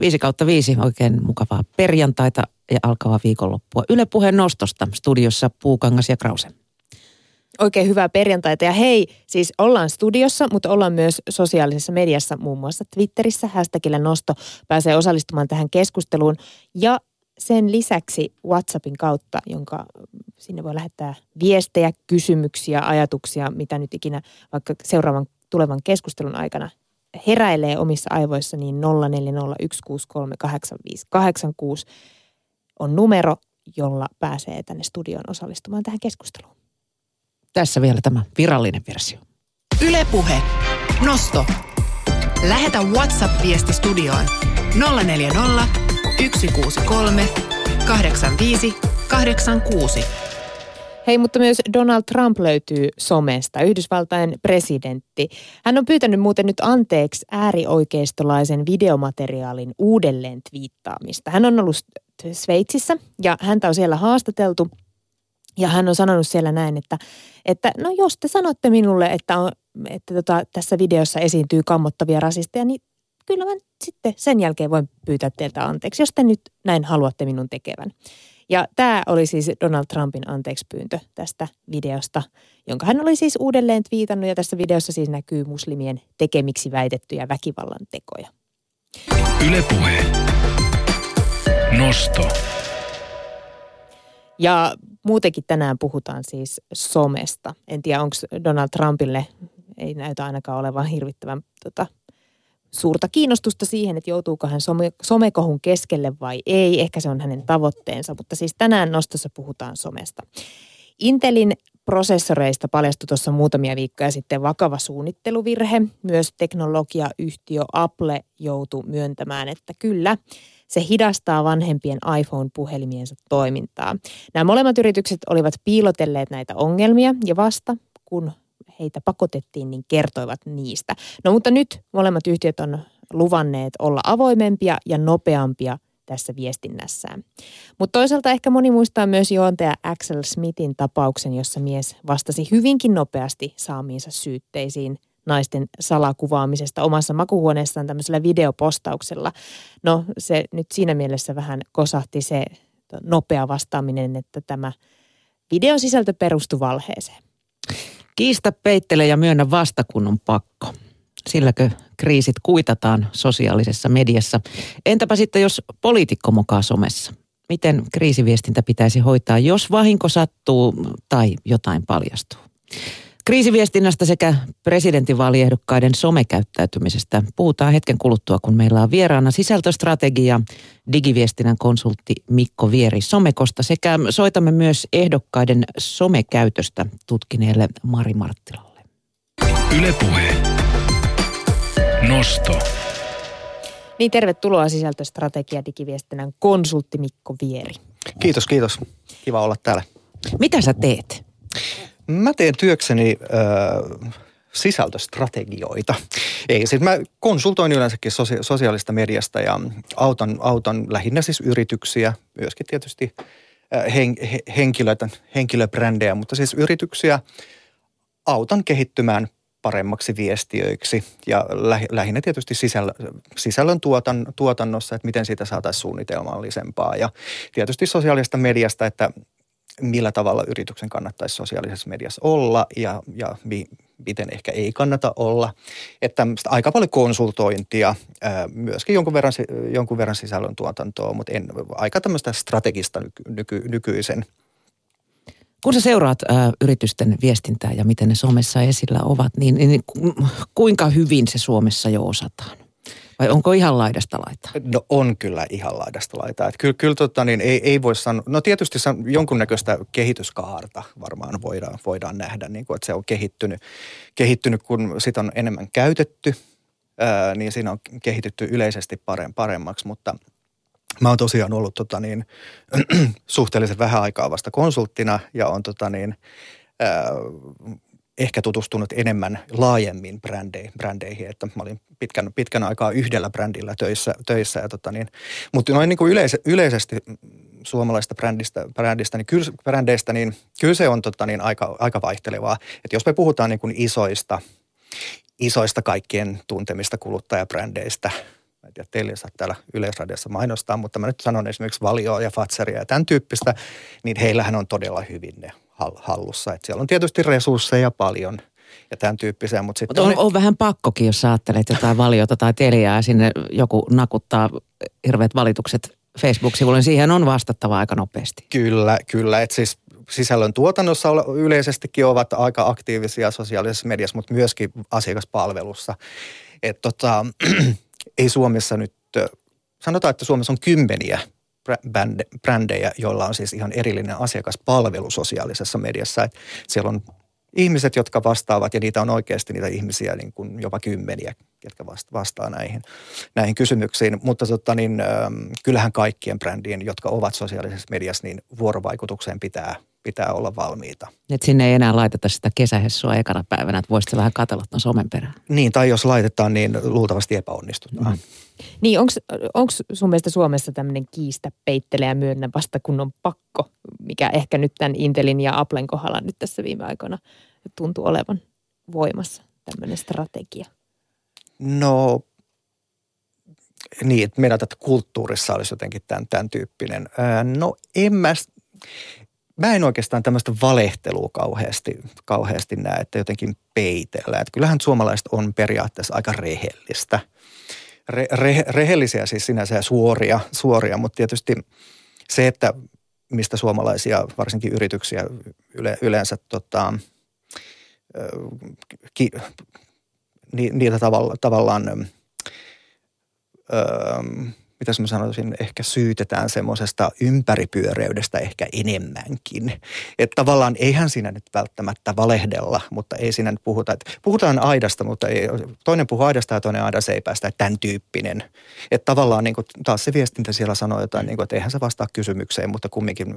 5 kautta 5, oikein mukavaa perjantaita ja alkavaa viikonloppua. Yle Puheen nostosta studiossa Puukangas ja Krause. Oikein hyvää perjantaita ja hei, siis ollaan studiossa, mutta ollaan myös sosiaalisessa mediassa, muun muassa Twitterissä, hashtagillä nosto pääsee osallistumaan tähän keskusteluun. Ja sen lisäksi WhatsAppin kautta, jonka sinne voi lähettää viestejä, kysymyksiä, ajatuksia, mitä nyt ikinä vaikka seuraavan tulevan keskustelun aikana heräilee omissa aivoissa, niin 0401638586 on numero, jolla pääsee tänne studioon osallistumaan tähän keskusteluun. Tässä vielä tämä virallinen versio. Ylepuhe. Nosto. Lähetä WhatsApp-viesti studioon 040 163 85 86. Hei, mutta myös Donald Trump löytyy somesta, Yhdysvaltain presidentti. Hän on pyytänyt muuten nyt anteeksi äärioikeistolaisen videomateriaalin uudelleen twiittaamista. Hän on ollut Sveitsissä ja häntä on siellä haastateltu. Ja hän on sanonut siellä näin, että, että no jos te sanotte minulle, että, on, että tota, tässä videossa esiintyy kammottavia rasisteja, niin kyllä mä sitten sen jälkeen voin pyytää teiltä anteeksi, jos te nyt näin haluatte minun tekevän. Ja tämä oli siis Donald Trumpin anteekspyyntö tästä videosta, jonka hän oli siis uudelleen twiitannut ja tässä videossa siis näkyy muslimien tekemiksi väitettyjä väkivallan tekoja. Ylepuhe. Nosto. Ja muutenkin tänään puhutaan siis somesta. En tiedä, onko Donald Trumpille, ei näytä ainakaan olevan hirvittävän tota, suurta kiinnostusta siihen, että joutuuko hän some, somekohun keskelle vai ei. Ehkä se on hänen tavoitteensa, mutta siis tänään nostossa puhutaan somesta. Intelin prosessoreista paljastui tuossa muutamia viikkoja sitten vakava suunnitteluvirhe. Myös teknologiayhtiö Apple joutui myöntämään, että kyllä, se hidastaa vanhempien iPhone-puhelimiensa toimintaa. Nämä molemmat yritykset olivat piilotelleet näitä ongelmia ja vasta kun heitä pakotettiin, niin kertoivat niistä. No mutta nyt molemmat yhtiöt on luvanneet olla avoimempia ja nopeampia tässä viestinnässään. Mutta toisaalta ehkä moni muistaa myös juontaja Axel Smithin tapauksen, jossa mies vastasi hyvinkin nopeasti saamiinsa syytteisiin naisten salakuvaamisesta omassa makuhuoneessaan tämmöisellä videopostauksella. No se nyt siinä mielessä vähän kosahti se nopea vastaaminen, että tämä videon sisältö perustui valheeseen. Kiista peittele ja myönnä vasta kun on pakko. Silläkö kriisit kuitataan sosiaalisessa mediassa? Entäpä sitten, jos poliitikko mokaa somessa? Miten kriisiviestintä pitäisi hoitaa, jos vahinko sattuu tai jotain paljastuu? Kriisiviestinnästä sekä presidentinvaaliehdokkaiden somekäyttäytymisestä puhutaan hetken kuluttua, kun meillä on vieraana sisältöstrategia, digiviestinnän konsultti Mikko Vieri Somekosta sekä soitamme myös ehdokkaiden somekäytöstä tutkineelle Mari Marttilalle. Ylepuhe. Nosto. Niin tervetuloa sisältöstrategia digiviestinnän konsultti Mikko Vieri. Kiitos, kiitos. Kiva olla täällä. Mitä sä teet? Mä teen työkseni äh, sisältöstrategioita. Ei, siis mä konsultoin yleensäkin sosia- sosiaalista mediasta ja autan, autan lähinnä siis yrityksiä, myöskin tietysti äh, hen, he, henkilöitä, henkilöbrändejä, mutta siis yrityksiä autan kehittymään paremmaksi viestiöiksi ja lä, lähinnä tietysti sisällä, sisällön tuotan, tuotannossa, että miten siitä saataisiin suunnitelmallisempaa ja tietysti sosiaalista mediasta, että millä tavalla yrityksen kannattaisi sosiaalisessa mediassa olla ja, ja mi, miten ehkä ei kannata olla. Että aika paljon konsultointia, myöskin jonkun verran, jonkun verran sisällön tuotantoa, mutta en, aika tämmöistä strategista nyky, nyky, nykyisen. Kun sä seuraat ää, yritysten viestintää ja miten ne somessa esillä ovat, niin, niin kuinka hyvin se Suomessa jo osataan? Vai onko ihan laidasta laita? No on kyllä ihan laidasta laita. Kyllä, kyllä tota, niin ei, ei voi sanoa, no tietysti jonkunnäköistä kehityskaarta varmaan voidaan, voidaan nähdä, niin kuin, että se on kehittynyt, kehittynyt kun sitä on enemmän käytetty, ää, niin siinä on kehitytty yleisesti paremmaksi, mutta Mä oon tosiaan ollut tota niin, suhteellisen vähän aikaa vasta konsulttina ja on tota niin, ehkä tutustunut enemmän laajemmin brändeihin, brändeihin että mä olin pitkän, pitkän aikaa yhdellä brändillä töissä, töissä ja tota niin, mutta noin niin kuin yleis, yleisesti suomalaista brändistä, brändistä, niin kyllä, brändeistä, niin kyllä se on tota niin aika, aika vaihtelevaa. Että jos me puhutaan niin kuin isoista, isoista kaikkien tuntemista kuluttajabrändeistä, en tiedä, teille saa täällä Yleisradiossa mainostaa, mutta mä nyt sanon esimerkiksi Valioa ja Fatseria ja tämän tyyppistä, niin heillähän on todella hyvin ne hallussa. Et siellä on tietysti resursseja paljon ja tämän tyyppisiä. Mutta sitten on, on, on, vähän pakkokin, jos sä ajattelet jotain valiota tai teliaa ja sinne joku nakuttaa hirveät valitukset Facebook-sivuille, niin siihen on vastattava aika nopeasti. Kyllä, kyllä. Et siis sisällön tuotannossa yleisestikin ovat aika aktiivisia sosiaalisessa mediassa, mutta myöskin asiakaspalvelussa. Et tota, ei Suomessa nyt, sanotaan, että Suomessa on kymmeniä brändejä, joilla on siis ihan erillinen asiakaspalvelu sosiaalisessa mediassa. Et siellä on ihmiset, jotka vastaavat, ja niitä on oikeasti niitä ihmisiä niin kuin jopa kymmeniä, jotka vastaa näihin, näihin kysymyksiin. Mutta tota, niin, kyllähän kaikkien brändien, jotka ovat sosiaalisessa mediassa, niin vuorovaikutukseen pitää pitää olla valmiita. Et sinne ei enää laiteta sitä kesähessua ekana päivänä, että voisit vähän katsella tuon somen perään. Niin, tai jos laitetaan, niin luultavasti epäonnistutaan. Mm. Niin, onko sun mielestä Suomessa tämmöinen kiista peittelee ja myönnä vasta kun on pakko, mikä ehkä nyt tämän Intelin ja Applen kohdalla nyt tässä viime aikoina tuntuu olevan voimassa, tämmöinen strategia? No, niin, että meidän että kulttuurissa olisi jotenkin tämän, tämän tyyppinen. no en mä, mä en oikeastaan tämmöistä valehtelua kauheasti, kauheasti näe, että jotenkin peitellään. Että kyllähän suomalaiset on periaatteessa aika rehellistä. Re, re, rehellisiä siis sinänsä ja suoria, suoria, mutta tietysti se, että mistä suomalaisia, varsinkin yrityksiä yle, yleensä tota, ki, ni, niitä tavalla, tavallaan mitä mä sanoisin, ehkä syytetään semmoisesta ympäripyöreydestä ehkä enemmänkin. Että tavallaan eihän siinä nyt välttämättä valehdella, mutta ei siinä nyt puhuta, että puhutaan aidasta, mutta ei, toinen puhuu aidasta ja toinen aida päästä, että tämän tyyppinen. Että tavallaan niin kuin, taas se viestintä siellä sanoo jotain, niin että eihän se vastaa kysymykseen, mutta kumminkin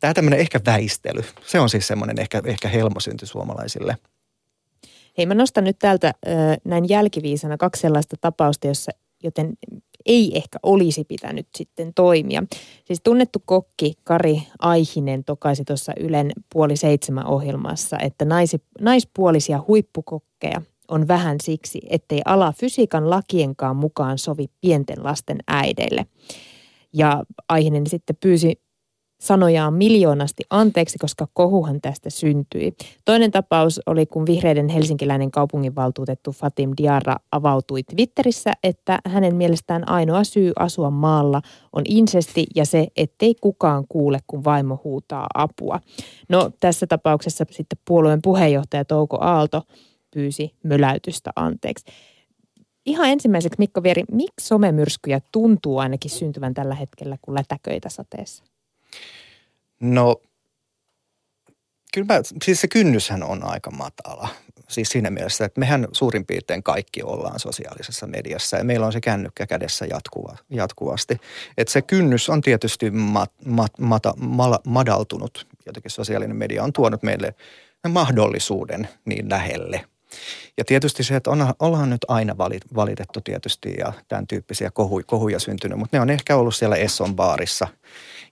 tämä tämmöinen ehkä väistely, se on siis semmoinen ehkä, ehkä helmosynty suomalaisille. Hei, mä nostan nyt täältä näin jälkiviisana kaksi sellaista tapausta, jossa joten ei ehkä olisi pitänyt sitten toimia. Siis tunnettu kokki Kari Aihinen tokaisi tuossa Ylen puoli seitsemän ohjelmassa, että naisi, naispuolisia huippukokkeja on vähän siksi, ettei ala fysiikan lakienkaan mukaan sovi pienten lasten äideille. Ja Aihinen sitten pyysi sanojaan miljoonasti anteeksi, koska kohuhan tästä syntyi. Toinen tapaus oli, kun vihreiden helsinkiläinen kaupunginvaltuutettu Fatim Diarra avautui Twitterissä, että hänen mielestään ainoa syy asua maalla on insesti ja se, ettei kukaan kuule, kun vaimo huutaa apua. No tässä tapauksessa sitten puolueen puheenjohtaja Touko Aalto pyysi möläytystä anteeksi. Ihan ensimmäiseksi Mikko Vieri, miksi somemyrskyjä tuntuu ainakin syntyvän tällä hetkellä kuin lätäköitä sateessa? No, kyllä mä, siis se kynnyshän on aika matala. Siis siinä mielessä, että mehän suurin piirtein kaikki ollaan sosiaalisessa mediassa ja meillä on se kännykkä kädessä jatkuva, jatkuvasti. Että se kynnys on tietysti mat, mat, mata, mal, madaltunut. Jotenkin sosiaalinen media on tuonut meille mahdollisuuden niin lähelle. Ja tietysti se, että on, ollaan nyt aina valitettu tietysti ja tämän tyyppisiä kohuja, kohuja syntynyt, mutta ne on ehkä ollut siellä Esson baarissa –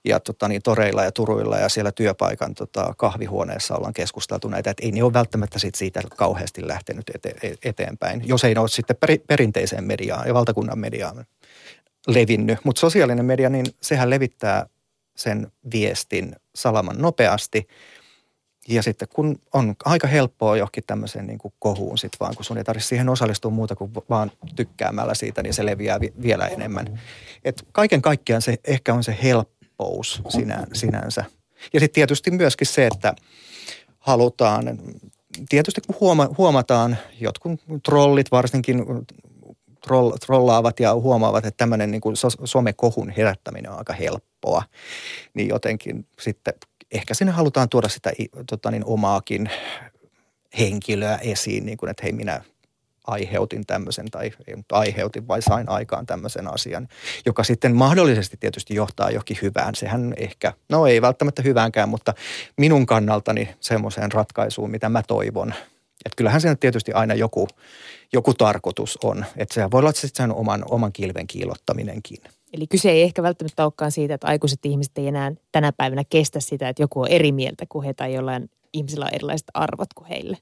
ja tota, niin, toreilla ja turuilla ja siellä työpaikan tota, kahvihuoneessa ollaan keskusteltu näitä, että ei ne ole välttämättä sit siitä kauheasti lähtenyt ete, e, eteenpäin, jos ei ne ole sitten peri, perinteiseen mediaan ja valtakunnan mediaan levinnyt. Mutta sosiaalinen media, niin sehän levittää sen viestin salaman nopeasti. Ja sitten kun on aika helppoa johonkin tämmöiseen niin kuin kohuun sit vaan, kun sun ei tarvitse siihen osallistua muuta kuin vaan tykkäämällä siitä, niin se leviää vi- vielä enemmän. Et kaiken kaikkiaan se ehkä on se helppo helppous sinä, sinänsä. Ja sitten tietysti myöskin se, että halutaan, tietysti kun huoma, huomataan, jotkut trollit varsinkin troll, trollaavat ja huomaavat, että tämmöinen niin kuin somekohun herättäminen on aika helppoa, niin jotenkin sitten ehkä sinne halutaan tuoda sitä tota niin, omaakin henkilöä esiin, niin kuin, että hei minä aiheutin tämmöisen, tai ei nyt aiheutin, vai sain aikaan tämmöisen asian, joka sitten mahdollisesti tietysti johtaa johonkin hyvään. Sehän ehkä, no ei välttämättä hyväänkään, mutta minun kannaltani semmoiseen ratkaisuun, mitä mä toivon. Että kyllähän siinä tietysti aina joku, joku tarkoitus on. Että sehän voi olla sitten sen oman, oman kilven kiilottaminenkin. Eli kyse ei ehkä välttämättä olekaan siitä, että aikuiset ihmiset ei enää tänä päivänä kestä sitä, että joku on eri mieltä kuin he tai jollain ihmisillä on erilaiset arvot kuin heille.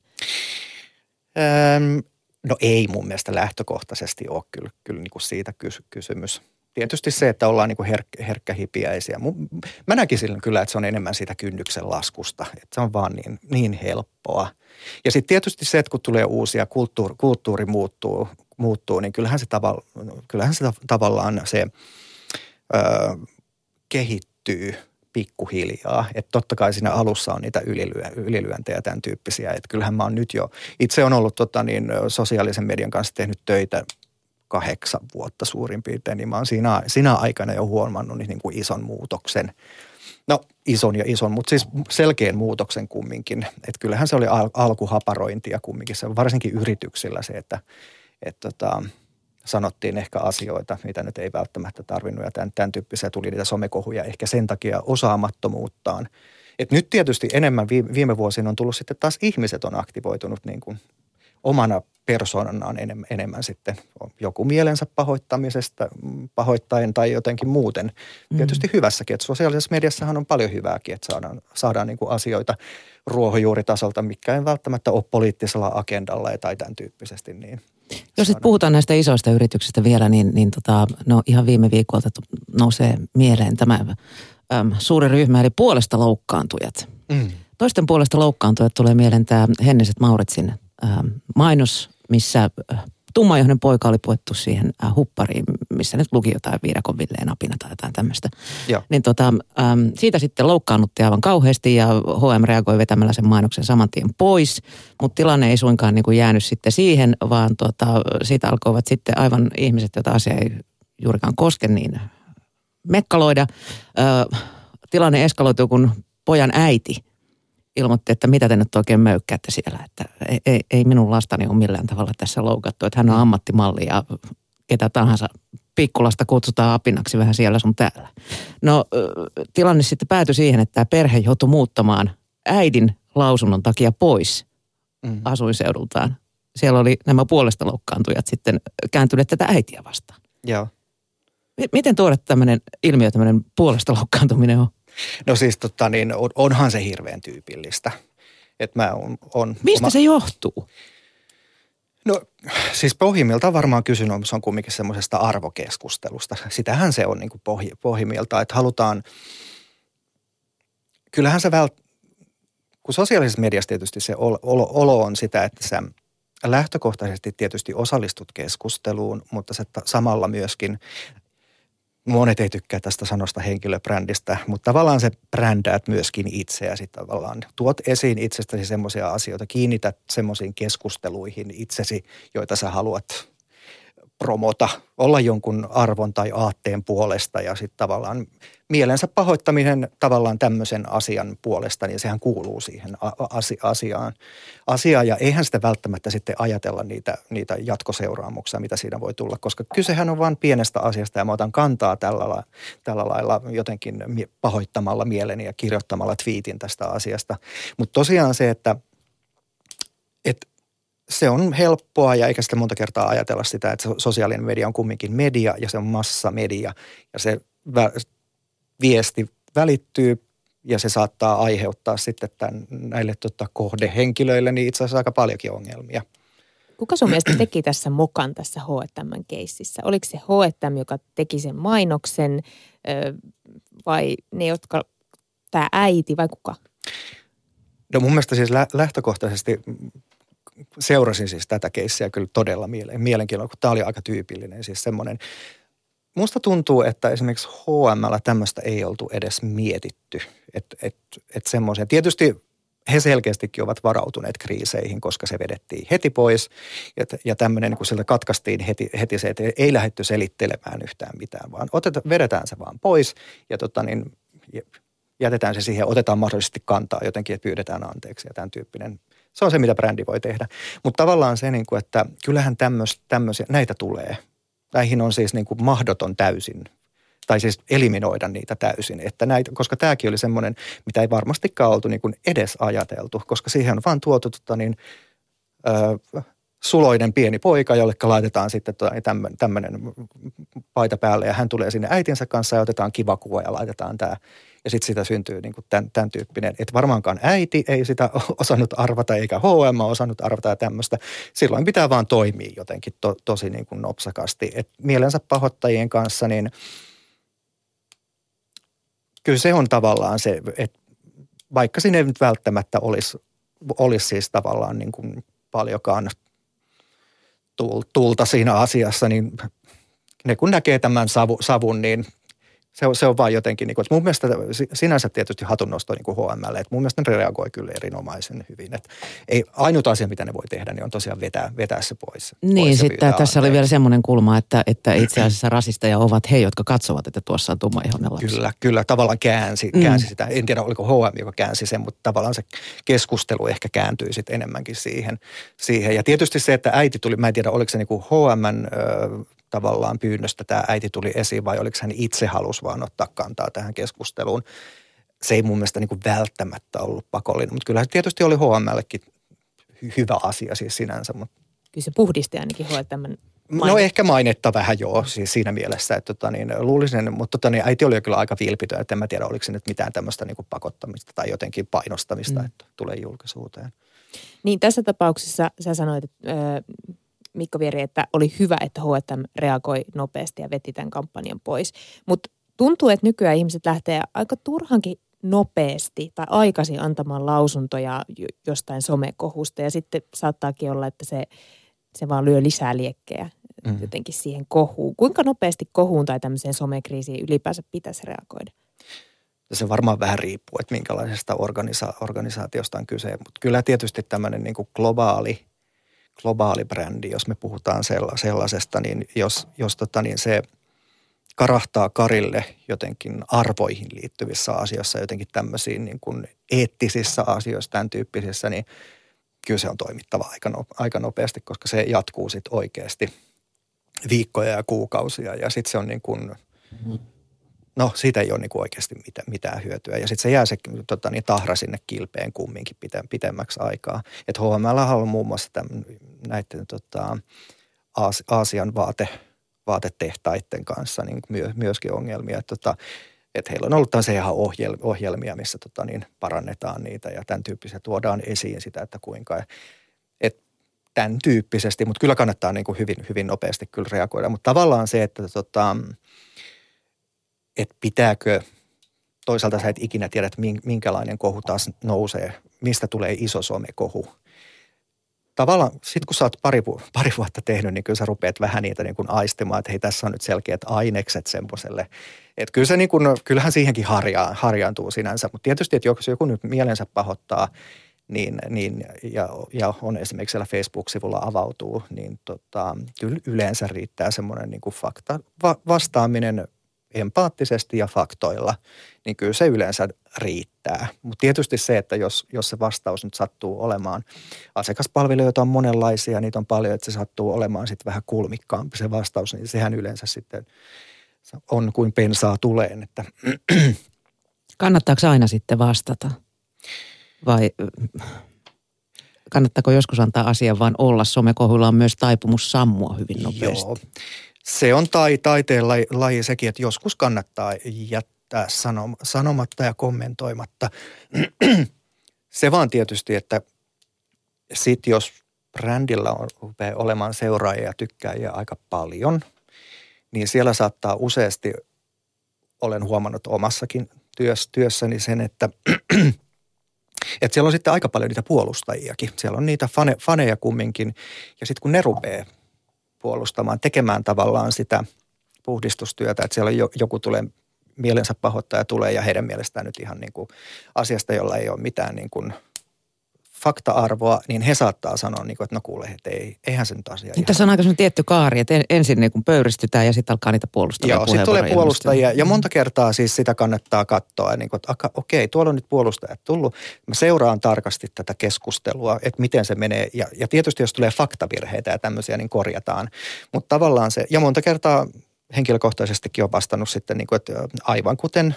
Öm, No ei mun mielestä lähtökohtaisesti ole kyllä, kyllä niin kuin siitä kys- kysymys. Tietysti se, että ollaan niin kuin herk- herkkähipiäisiä. Mä näkisin kyllä, että se on enemmän siitä kynnyksen laskusta. Että se on vaan niin, niin helppoa. Ja sitten tietysti se, että kun tulee uusia, kulttuuri, kulttuuri muuttuu, muuttuu, niin kyllähän se, tavalla, kyllähän se tavallaan se ö, kehittyy pikkuhiljaa. Että totta kai siinä alussa on niitä ylilyö, ylilyöntejä tämän tyyppisiä. Että kyllähän mä oon nyt jo, itse on ollut tota niin, sosiaalisen median kanssa tehnyt töitä kahdeksan vuotta suurin piirtein, niin mä oon siinä, siinä aikana jo huomannut niin kuin ison muutoksen. No ison ja ison, mutta siis selkeän muutoksen kumminkin. Että kyllähän se oli al- alkuhaparointia kumminkin, se varsinkin yrityksillä se, että et tota, sanottiin ehkä asioita, mitä nyt ei välttämättä tarvinnut ja tämän, tämän tyyppisiä tuli niitä somekohuja ehkä sen takia osaamattomuuttaan. Et nyt tietysti enemmän viime, viime vuosina on tullut sitten taas ihmiset on aktivoitunut niin kuin omana persoonanaan enemmän, enemmän sitten joku mielensä pahoittamisesta, pahoittaen tai jotenkin muuten. Mm. Tietysti hyvässäkin, että sosiaalisessa mediassahan on paljon hyvääkin, että saadaan, saadaan niin kuin asioita ruohonjuuritasolta, mikä ei välttämättä ole poliittisella agendalla tai tämän tyyppisesti. Niin jos sitten puhutaan näistä isoista yrityksistä vielä, niin, niin tota, no ihan viime viikolta nousee mieleen tämä äm, suuri ryhmä, eli puolesta loukkaantujat. Mm. Toisten puolesta loukkaantujat tulee mieleen tämä Henniset Mauritsin ähm, mainos, missä äh, tummajohden poika oli puettu siihen äh, huppariin, missä nyt luki jotain viidakon villeen apina tai jotain tämmöistä. Niin tota, äm, siitä sitten loukkaannutti aivan kauheasti ja HM reagoi vetämällä sen mainoksen saman tien pois. Mutta tilanne ei suinkaan niin kuin jäänyt sitten siihen, vaan tota, siitä alkoivat sitten aivan ihmiset, joita asia ei juurikaan koske, niin mekkaloida. Ö, tilanne eskaloituu, kun pojan äiti – ilmoitti, että mitä te nyt oikein möykkäätte siellä, että ei, ei, ei minun lastani ole millään tavalla tässä loukattu, että hän on ammattimalli ja ketä tahansa pikkulasta kutsutaan apinaksi vähän siellä sun täällä. No tilanne sitten päätyi siihen, että tämä perhe joutui muuttamaan äidin lausunnon takia pois mm. asuinseudultaan. Siellä oli nämä puolesta loukkaantujat sitten kääntyneet tätä äitiä vastaan. Joo. Miten tuoda tämmöinen ilmiö, tämmöinen puolesta loukkaantuminen on? No siis tota niin, onhan se hirveän tyypillistä. Et mä on, on Mistä oma... se johtuu? No siis pohjimmiltaan varmaan kysymys on kumminkin semmoisesta arvokeskustelusta. Sitähän se on niin kuin pohj, pohjimmiltaan, että halutaan, kyllähän se vält, kun sosiaalisessa mediassa tietysti se olo, olo on sitä, että sä lähtökohtaisesti tietysti osallistut keskusteluun, mutta se samalla myöskin monet ei tykkää tästä sanosta henkilöbrändistä, mutta tavallaan se brändäät myöskin itseäsi tavallaan. Tuot esiin itsestäsi semmoisia asioita, kiinnität semmoisiin keskusteluihin itsesi, joita sä haluat promota, olla jonkun arvon tai aatteen puolesta ja sitten tavallaan mielensä pahoittaminen tavallaan tämmöisen asian puolesta, niin sehän kuuluu siihen asiaan. asiaan. Ja eihän sitä välttämättä sitten ajatella niitä, niitä jatkoseuraamuksia, mitä siinä voi tulla, koska kysehän on vain pienestä asiasta ja mä otan kantaa tällä, lailla, tällä lailla jotenkin pahoittamalla mieleni ja kirjoittamalla twiitin tästä asiasta. Mutta tosiaan se, että, että se on helppoa ja eikä sitä monta kertaa ajatella sitä, että sosiaalinen media on kumminkin media ja se on massamedia ja se viesti välittyy ja se saattaa aiheuttaa sitten tämän, näille tota, kohdehenkilöille niin itse asiassa aika paljonkin ongelmia. Kuka sun mielestä teki tässä mokan tässä H&M-keississä? Oliko se H&M, joka teki sen mainoksen vai ne, jotka, tämä äiti vai kuka? No mun mielestä siis lähtökohtaisesti seurasin siis tätä keissiä kyllä todella mielenkiinnolla, kun tämä oli aika tyypillinen. Siis semmoinen, musta tuntuu, että esimerkiksi HML tämmöistä ei oltu edes mietitty. Että et, et semmoisen, tietysti he selkeästikin ovat varautuneet kriiseihin, koska se vedettiin heti pois. Ja, ja tämmöinen, kun sieltä katkaistiin heti, heti se, että ei lähdetty selittelemään yhtään mitään, vaan oteta, vedetään se vaan pois ja tota niin, jätetään se siihen, otetaan mahdollisesti kantaa jotenkin, että pyydetään anteeksi ja tämän tyyppinen se on se, mitä brändi voi tehdä. Mutta tavallaan se, niin kuin, että kyllähän tämmöisiä, näitä tulee. Näihin on siis niin kuin mahdoton täysin tai siis eliminoida niitä täysin. Että näitä, koska tämäkin oli semmoinen, mitä ei varmastikaan oltu niin kuin edes ajateltu, koska siihen on vaan tuotu tota niin, ö, suloinen pieni poika, jolle laitetaan sitten tämmöinen paita päälle ja hän tulee sinne äitinsä kanssa ja otetaan kiva kuva ja laitetaan tämä. Ja sitten sitä syntyy niin kuin tämän, tämän tyyppinen, että varmaankaan äiti ei sitä osannut arvata eikä HM osannut arvata ja tämmöistä. Silloin pitää vaan toimia jotenkin to, tosi niin kuin nopsakasti. Et mielensä pahoittajien kanssa niin kyllä se on tavallaan se, että vaikka sinne ei nyt välttämättä olisi, olisi siis tavallaan niin kuin paljonkaan tulta siinä asiassa, niin ne kun näkee tämän savun, niin se on, se on vaan jotenkin, niin kuin, että mun mielestä sinänsä tietysti hatunnosto niin kuin HML, että mun mielestä ne reagoi kyllä erinomaisen hyvin. Että ei, ainut asia, mitä ne voi tehdä, niin on tosiaan vetää, vetää se pois. Niin, sitten tässä oli vielä semmoinen kulma, että, että itse asiassa rasisteja ovat he, jotka katsovat, että tuossa on tummaihoinen lapsi. Kyllä, kyllä, tavallaan käänsi, mm. käänsi sitä. En tiedä, oliko HM, joka käänsi sen, mutta tavallaan se keskustelu ehkä kääntyi sitten enemmänkin siihen. siihen. Ja tietysti se, että äiti tuli, mä en tiedä, oliko se niin kuin HMn tavallaan pyynnöstä tämä äiti tuli esiin vai oliko hän itse halus vaan ottaa kantaa tähän keskusteluun. Se ei mun mielestä niin kuin välttämättä ollut pakollinen, mutta kyllä se tietysti oli HMLkin hyvä asia siis sinänsä. Mutta... Kyllä se puhdisti ainakin tämän No ehkä mainetta vähän joo, siis siinä mielessä, että tota niin, luulisin, mutta tota niin, äiti oli jo kyllä aika vilpitön, että en mä tiedä, oliko se nyt mitään tämmöistä niin pakottamista tai jotenkin painostamista, mm. että tulee julkisuuteen. Niin tässä tapauksessa sä sanoit, että Mikko Vieri, että oli hyvä, että H&M reagoi nopeasti ja veti tämän kampanjan pois. Mutta tuntuu, että nykyään ihmiset lähtee aika turhankin nopeasti tai aikaisin antamaan lausuntoja jostain somekohusta ja sitten saattaakin olla, että se, se vaan lyö lisää liekkejä mm. jotenkin siihen kohuun. Kuinka nopeasti kohuun tai tämmöiseen somekriisiin ylipäänsä pitäisi reagoida? Se varmaan vähän riippuu, että minkälaisesta organisa- organisaatiosta on kyse, mutta kyllä tietysti tämmöinen niin globaali globaali brändi, jos me puhutaan sellaisesta, niin jos, jos tota, niin se karahtaa karille jotenkin arvoihin liittyvissä asioissa, jotenkin tämmöisiin niin kuin eettisissä asioissa, tämän tyyppisissä, niin kyllä se on toimittava aika, no, aika nopeasti, koska se jatkuu sitten oikeasti viikkoja ja kuukausia. Ja sitten se on niin kuin, no siitä ei ole niin kuin oikeasti mitään, mitään hyötyä. Ja sitten se jää se tota, niin tahra sinne kilpeen kumminkin pitemmäksi aikaa. Että HML on muun muassa tämän, näiden tota, Aas, Aasian vaate, vaatetehtaiden kanssa niin myö, myöskin ongelmia. Että tota, et heillä on ollut tämmöisiä ihan ohjelmia, missä tota, niin parannetaan niitä ja tämän tyyppisiä tuodaan esiin sitä, että kuinka tämän tyyppisesti, mutta kyllä kannattaa niin kuin hyvin, hyvin nopeasti kyllä reagoida. Mutta tavallaan se, että tota, että pitääkö, toisaalta sä et ikinä tiedä, että minkälainen kohu taas nousee, mistä tulee iso somekohu. Tavallaan sitten kun sä oot pari, pari vuotta tehnyt, niin kyllä sä rupeat vähän niitä niin kuin aistimaan, että hei tässä on nyt selkeät ainekset semmoiselle. Että kyllä se niin kuin, kyllähän siihenkin harjaa, harjaantuu sinänsä, mutta tietysti, että jos joku nyt mielensä pahoittaa, niin, niin ja, ja, on esimerkiksi siellä Facebook-sivulla avautuu, niin tota, kyllä yleensä riittää semmoinen niin kuin fakta va, vastaaminen empaattisesti ja faktoilla, niin kyllä se yleensä riittää. Mutta tietysti se, että jos, jos se vastaus nyt sattuu olemaan, asiakaspalvelijoita on monenlaisia, niitä on paljon, että se sattuu olemaan sitten vähän kulmikkaampi se vastaus, niin sehän yleensä sitten on kuin pensaa tuleen. Että. Kannattaako aina sitten vastata? Vai kannattaako joskus antaa asian vaan olla? Somekohuilla on myös taipumus sammua hyvin nopeasti. Joo. Se on tai, taiteen laji, laji sekin, että joskus kannattaa jättää sanom, sanomatta ja kommentoimatta. se vaan tietysti, että sit jos brändillä on olemaan seuraajia ja tykkäjiä aika paljon, niin siellä saattaa useasti, olen huomannut omassakin työs, työssäni sen, että että siellä on sitten aika paljon niitä puolustajiakin. Siellä on niitä fane, faneja kumminkin. Ja sitten kun ne rupeaa puolustamaan, tekemään tavallaan sitä puhdistustyötä, että siellä joku tulee mielensä pahoittaja tulee ja heidän mielestään nyt ihan niin kuin asiasta, jolla ei ole mitään niin kuin – fakta-arvoa, niin he saattaa sanoa, niin kuin, että no kuule, että ei, eihän se nyt asia. Tässä on aika tietty kaari, että ensin niin kuin pöyristytään ja sitten alkaa niitä puolustajia. Joo, sitten tulee puolustajia ja monta kertaa siis sitä kannattaa katsoa, niin kuin, että okei, tuolla on nyt puolustajat tullut. Mä seuraan tarkasti tätä keskustelua, että miten se menee ja, ja tietysti jos tulee faktavirheitä ja tämmöisiä, niin korjataan. Mutta tavallaan se, ja monta kertaa henkilökohtaisestikin olen vastannut sitten, niin kuin, että aivan kuten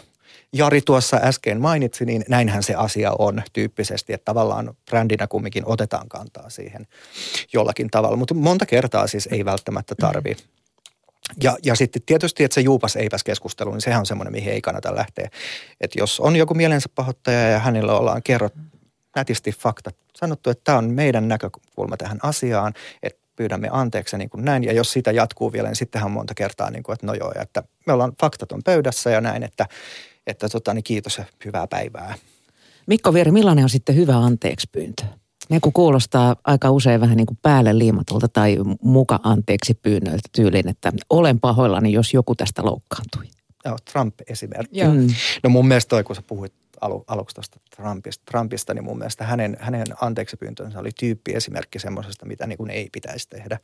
Jari tuossa äsken mainitsi, niin näinhän se asia on tyyppisesti, että tavallaan brändinä kumminkin otetaan kantaa siihen jollakin tavalla, mutta monta kertaa siis ei välttämättä tarvi. Ja, ja sitten tietysti, että se juupas eipäs keskustelu, niin sehän on semmoinen, mihin ei kannata lähteä. Että jos on joku mielensä pahoittaja ja hänellä ollaan kerrot nätisti faktat, sanottu, että tämä on meidän näkökulma tähän asiaan, että pyydämme anteeksi niin kuin näin. Ja jos sitä jatkuu vielä, niin sittenhän on monta kertaa, niin kuin, että no joo, että me ollaan faktat on pöydässä ja näin, että, että tota, niin kiitos ja hyvää päivää. Mikko Vieri, millainen on sitten hyvä anteeksi pyyntö? Ne kun kuulostaa aika usein vähän niin kuin päälle liimatulta tai muka anteeksi pyynnöltä tyyliin, että olen pahoillani, jos joku tästä loukkaantui. Joo, Trump-esimerkki. Joo. No mun mielestä toi, kun sä puhuit alu, aluksi tuosta Trumpista, Trumpista, niin mun mielestä hänen, hänen anteeksipyyntönsä oli tyyppiesimerkki semmoisesta, mitä niin kuin ei pitäisi tehdä.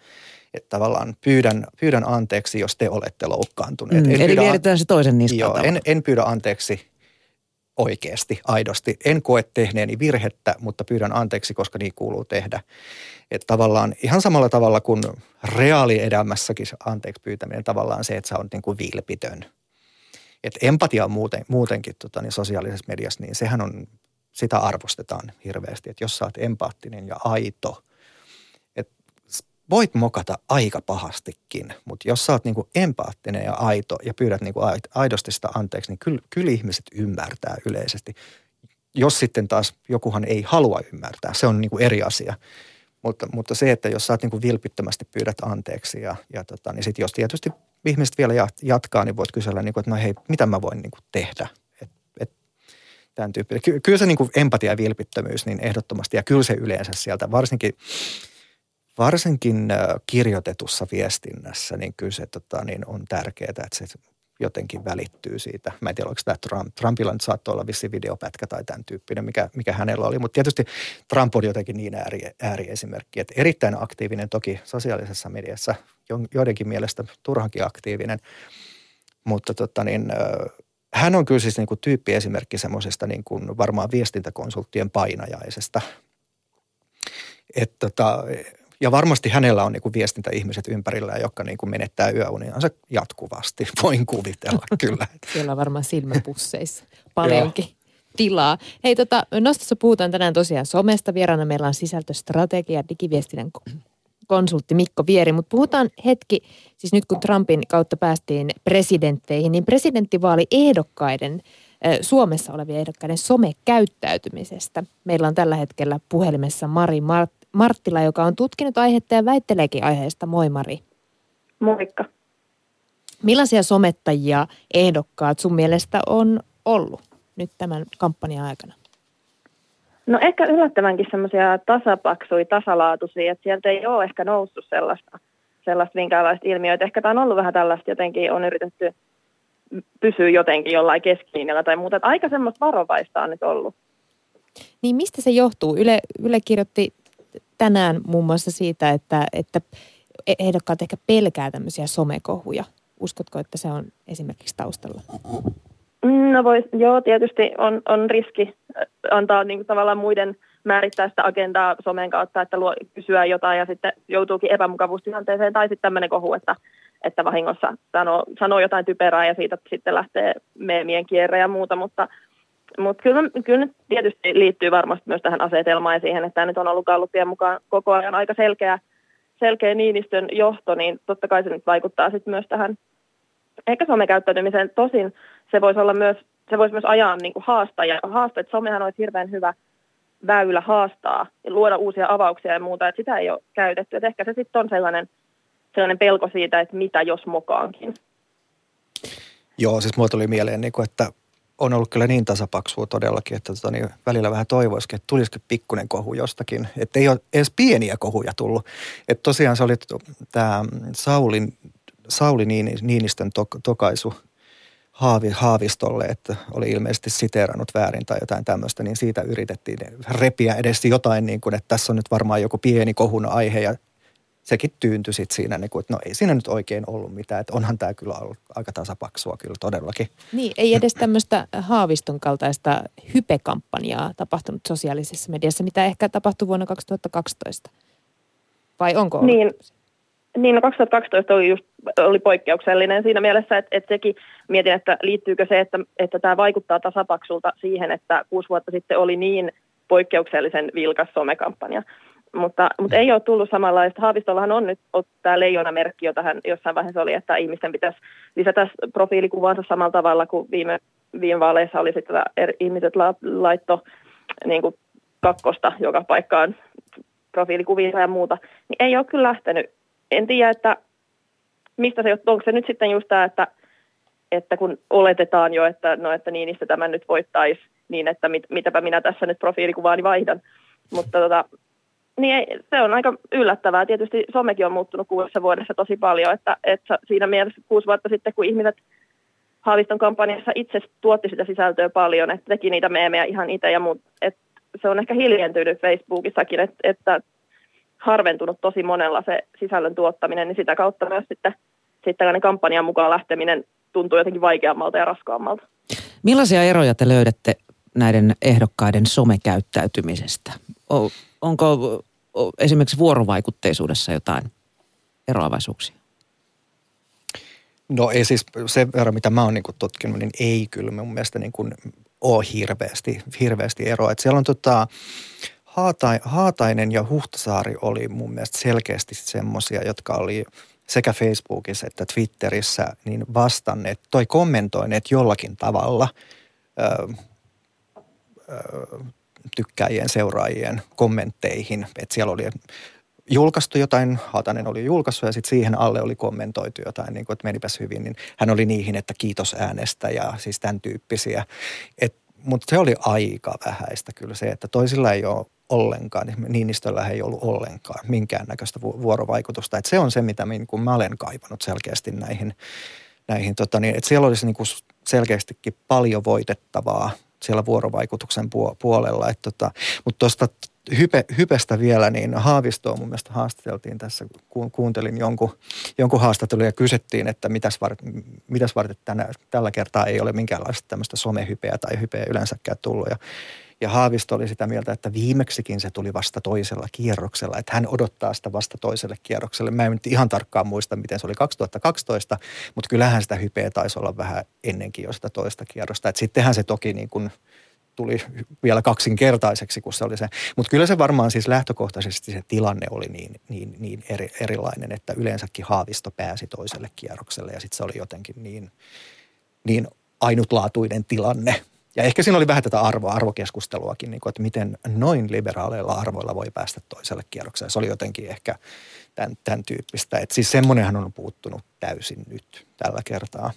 Että tavallaan pyydän, pyydän anteeksi, jos te olette loukkaantuneet. Mm. En Eli vieritään se toisen niskaan Joo, en, en pyydä anteeksi oikeasti, aidosti. En koe tehneeni virhettä, mutta pyydän anteeksi, koska niin kuuluu tehdä. Että tavallaan ihan samalla tavalla kuin reaalielämässäkin anteeksi pyytäminen tavallaan se, että sä oot niin kuin vilpitön. Että empatia muuten, muutenkin tota, niin sosiaalisessa mediassa, niin sehän on, sitä arvostetaan hirveästi. Että jos sä oot empaattinen ja aito, että voit mokata aika pahastikin, mutta jos sä oot niinku empaattinen ja aito ja pyydät niinku aidosti sitä anteeksi, niin kyllä, kyllä ihmiset ymmärtää yleisesti. Jos sitten taas jokuhan ei halua ymmärtää, se on niinku eri asia. Mutta, mutta se, että jos sä oot niinku vilpittömästi pyydät anteeksi ja, ja tota, niin sitten jos tietysti ihmiset vielä jat- jatkaa, niin voit kysellä, niinku, että no hei, mitä mä voin niinku tehdä. Et, et, tämän. Ky- kyllä se niinku empatia ja vilpittömyys, niin ehdottomasti, ja kyllä se yleensä sieltä, varsinkin varsinkin kirjoitetussa viestinnässä, niin kyllä se tota, niin on tärkeää, että se jotenkin välittyy siitä. Mä en tiedä, oliko tämä Trump. Trumpilla nyt saattoi olla vissi videopätkä tai tämän tyyppinen, mikä, mikä hänellä oli. Mutta tietysti Trump on jotenkin niin ääri, ääriesimerkki, että erittäin aktiivinen toki sosiaalisessa mediassa, jo- joidenkin mielestä turhankin aktiivinen. Mutta tota niin, hän on kyllä siis niin kuin tyyppiesimerkki semmoisesta niin kuin varmaan viestintäkonsulttien painajaisesta. Et tota, ja varmasti hänellä on niinku viestintäihmiset ympärillä, jotka niinku menettää yöuniansa jatkuvasti. Voin kuvitella kyllä. Siellä on varmaan silmäpusseissa paljonkin tilaa. Hei, tota, Nostossa puhutaan tänään tosiaan somesta. Vieraana meillä on sisältöstrategia, digiviestinnän ko- konsultti Mikko Vieri, mutta puhutaan hetki, siis nyt kun Trumpin kautta päästiin presidentteihin, niin presidenttivaaliehdokkaiden, ö, Suomessa olevien ehdokkaiden somekäyttäytymisestä. Meillä on tällä hetkellä puhelimessa Mari Mart- Marttila, joka on tutkinut aihetta ja väitteleekin aiheesta. Moi Mari. Moikka. Millaisia somettajia ehdokkaat sun mielestä on ollut nyt tämän kampanjan aikana? No ehkä yllättävänkin semmoisia tasapaksuja, tasalaatuisia, että sieltä ei ole ehkä noussut sellaista, sellaista minkäänlaista ilmiöitä. Ehkä tämä on ollut vähän tällaista jotenkin, on yritetty pysyä jotenkin jollain keskilinjalla tai muuta. Että aika semmoista varovaista on nyt ollut. Niin mistä se johtuu? Yle, Yle kirjoitti tänään muun muassa siitä, että, että ehdokkaat ehkä pelkää tämmöisiä somekohuja. Uskotko, että se on esimerkiksi taustalla? No vois, joo, tietysti on, on riski äh, antaa niin kuin tavallaan muiden määrittää sitä agendaa somen kautta, että luo, kysyä jotain ja sitten joutuukin epämukavuustilanteeseen tai sitten tämmöinen kohu, että, että vahingossa sanoo, sanoo jotain typerää ja siitä sitten lähtee meemien kierre ja muuta, mutta, mutta kyllä, kyllä nyt tietysti liittyy varmasti myös tähän asetelmaan ja siihen, että tämä nyt on ollut Gallupien mukaan koko ajan aika selkeä, selkeä Niinistön johto, niin totta kai se nyt vaikuttaa sitten myös tähän ehkä somekäyttäytymiseen. Tosin se voisi olla myös, se voisi myös ajaa niin kuin haastaa, ja haastaa, että somehan olisi hirveän hyvä väylä haastaa ja luoda uusia avauksia ja muuta, että sitä ei ole käytetty. Että ehkä se sitten on sellainen, sellainen pelko siitä, että mitä jos mokaankin. Joo, siis mulla tuli mieleen, niin että on ollut kyllä niin tasapaksua todellakin, että tota, niin välillä vähän toivoisikin, että tulisiko pikkuinen kohu jostakin. Että ei ole edes pieniä kohuja tullut. Että tosiaan se oli tämä Saulin, Sauli Niini- Niinistön tok, tokaisu Haavi, Haavistolle, että oli ilmeisesti siteerannut väärin tai jotain tämmöistä, niin siitä yritettiin repiä edes jotain, niin kuin, että tässä on nyt varmaan joku pieni kohun aihe ja sekin tyyntyi sitten siinä, niin kuin, että no ei siinä nyt oikein ollut mitään, että onhan tämä kyllä ollut aika tasapaksua kyllä todellakin. Niin, ei edes tämmöistä Haaviston kaltaista hypekampanjaa tapahtunut sosiaalisessa mediassa, mitä ehkä tapahtui vuonna 2012. Vai onko ollut? Niin, niin no 2012 oli just oli poikkeuksellinen siinä mielessä, että, että sekin mietin, että liittyykö se, että, että tämä vaikuttaa tasapaksulta siihen, että kuusi vuotta sitten oli niin poikkeuksellisen vilkas somekampanja. Mutta, mutta ei ole tullut samanlaista. Haavistollahan on nyt tämä leijona-merkki, jota hän jossain vaiheessa oli, että ihmisten pitäisi lisätä profiilikuvansa samalla tavalla kuin viime, viime vaaleissa oli sitten er, ihmiset la, laitto niin kuin kakkosta joka paikkaan profiilikuvinsa ja muuta. Niin ei ole kyllä lähtenyt. En tiedä, että mistä se, onko se nyt sitten just tämä, että, että kun oletetaan jo, että, no, että Niinistä tämä nyt voittaisi, niin että mit, mitäpä minä tässä nyt profiilikuvaani vaihdan. Mutta tota, niin ei, se on aika yllättävää. Tietysti somekin on muuttunut kuudessa vuodessa tosi paljon, että, että siinä mielessä kuusi vuotta sitten, kun ihmiset Haaviston kampanjassa itse tuotti sitä sisältöä paljon, että teki niitä meemejä ihan itse ja muut, että se on ehkä hiljentynyt Facebookissakin, että, että harventunut tosi monella se sisällön tuottaminen, niin sitä kautta myös sitten, sitten kampanjan mukaan lähteminen tuntuu jotenkin vaikeammalta ja raskaammalta. Millaisia eroja te löydätte näiden ehdokkaiden somekäyttäytymisestä? Onko esimerkiksi vuorovaikutteisuudessa jotain eroavaisuuksia? No ei siis sen verran, mitä mä oon niin tutkinut, niin ei kyllä mun mielestä niin kuin ole hirveästi, hirveästi eroa. Et siellä on tota, Haatai, Haatainen ja Huhtasaari oli mun mielestä selkeästi semmoisia, jotka oli sekä Facebookissa että Twitterissä niin vastanneet, toi kommentoineet jollakin tavalla ö, ö, tykkäjien, seuraajien kommentteihin. Että siellä oli julkaistu jotain, Haatanen oli julkaissut ja sitten siihen alle oli kommentoitu jotain, niin kuin, että menipäs hyvin, niin hän oli niihin, että kiitos äänestä ja siis tämän tyyppisiä. Mutta se oli aika vähäistä kyllä se, että toisilla ei ole ollenkaan, niin Niinistöllä ei ollut ollenkaan minkäännäköistä vuorovaikutusta. Et se on se, mitä kun mä olen kaivannut selkeästi näihin, näihin tota niin, että siellä olisi niin kuin selkeästikin paljon voitettavaa siellä vuorovaikutuksen puolella. Tota, mutta tuosta hype, hypestä vielä, niin Haavistoa mun mielestä haastateltiin tässä, kun kuuntelin jonkun, jonkun haastattelun ja kysyttiin, että mitäs, var, mitäs varten tänä, tällä kertaa ei ole minkäänlaista tämmöistä somehypeä tai hypeä yleensäkään tullut. Ja ja Haavisto oli sitä mieltä, että viimeksikin se tuli vasta toisella kierroksella, että hän odottaa sitä vasta toiselle kierrokselle. Mä en nyt ihan tarkkaan muista, miten se oli 2012, mutta kyllähän sitä hypeä taisi olla vähän ennenkin jo sitä toista kierrosta. Että sittenhän se toki niin kuin tuli vielä kaksinkertaiseksi, kun se oli se. Mutta kyllä se varmaan siis lähtökohtaisesti se tilanne oli niin, niin, niin eri, erilainen, että yleensäkin Haavisto pääsi toiselle kierrokselle ja sitten se oli jotenkin niin, niin ainutlaatuinen tilanne – ja ehkä siinä oli vähän tätä arvoa, arvokeskusteluakin, niin kuin, että miten noin liberaaleilla arvoilla voi päästä toiselle kierrokselle. Se oli jotenkin ehkä tämän, tämän tyyppistä. Että siis semmoinenhan on puuttunut täysin nyt tällä kertaa.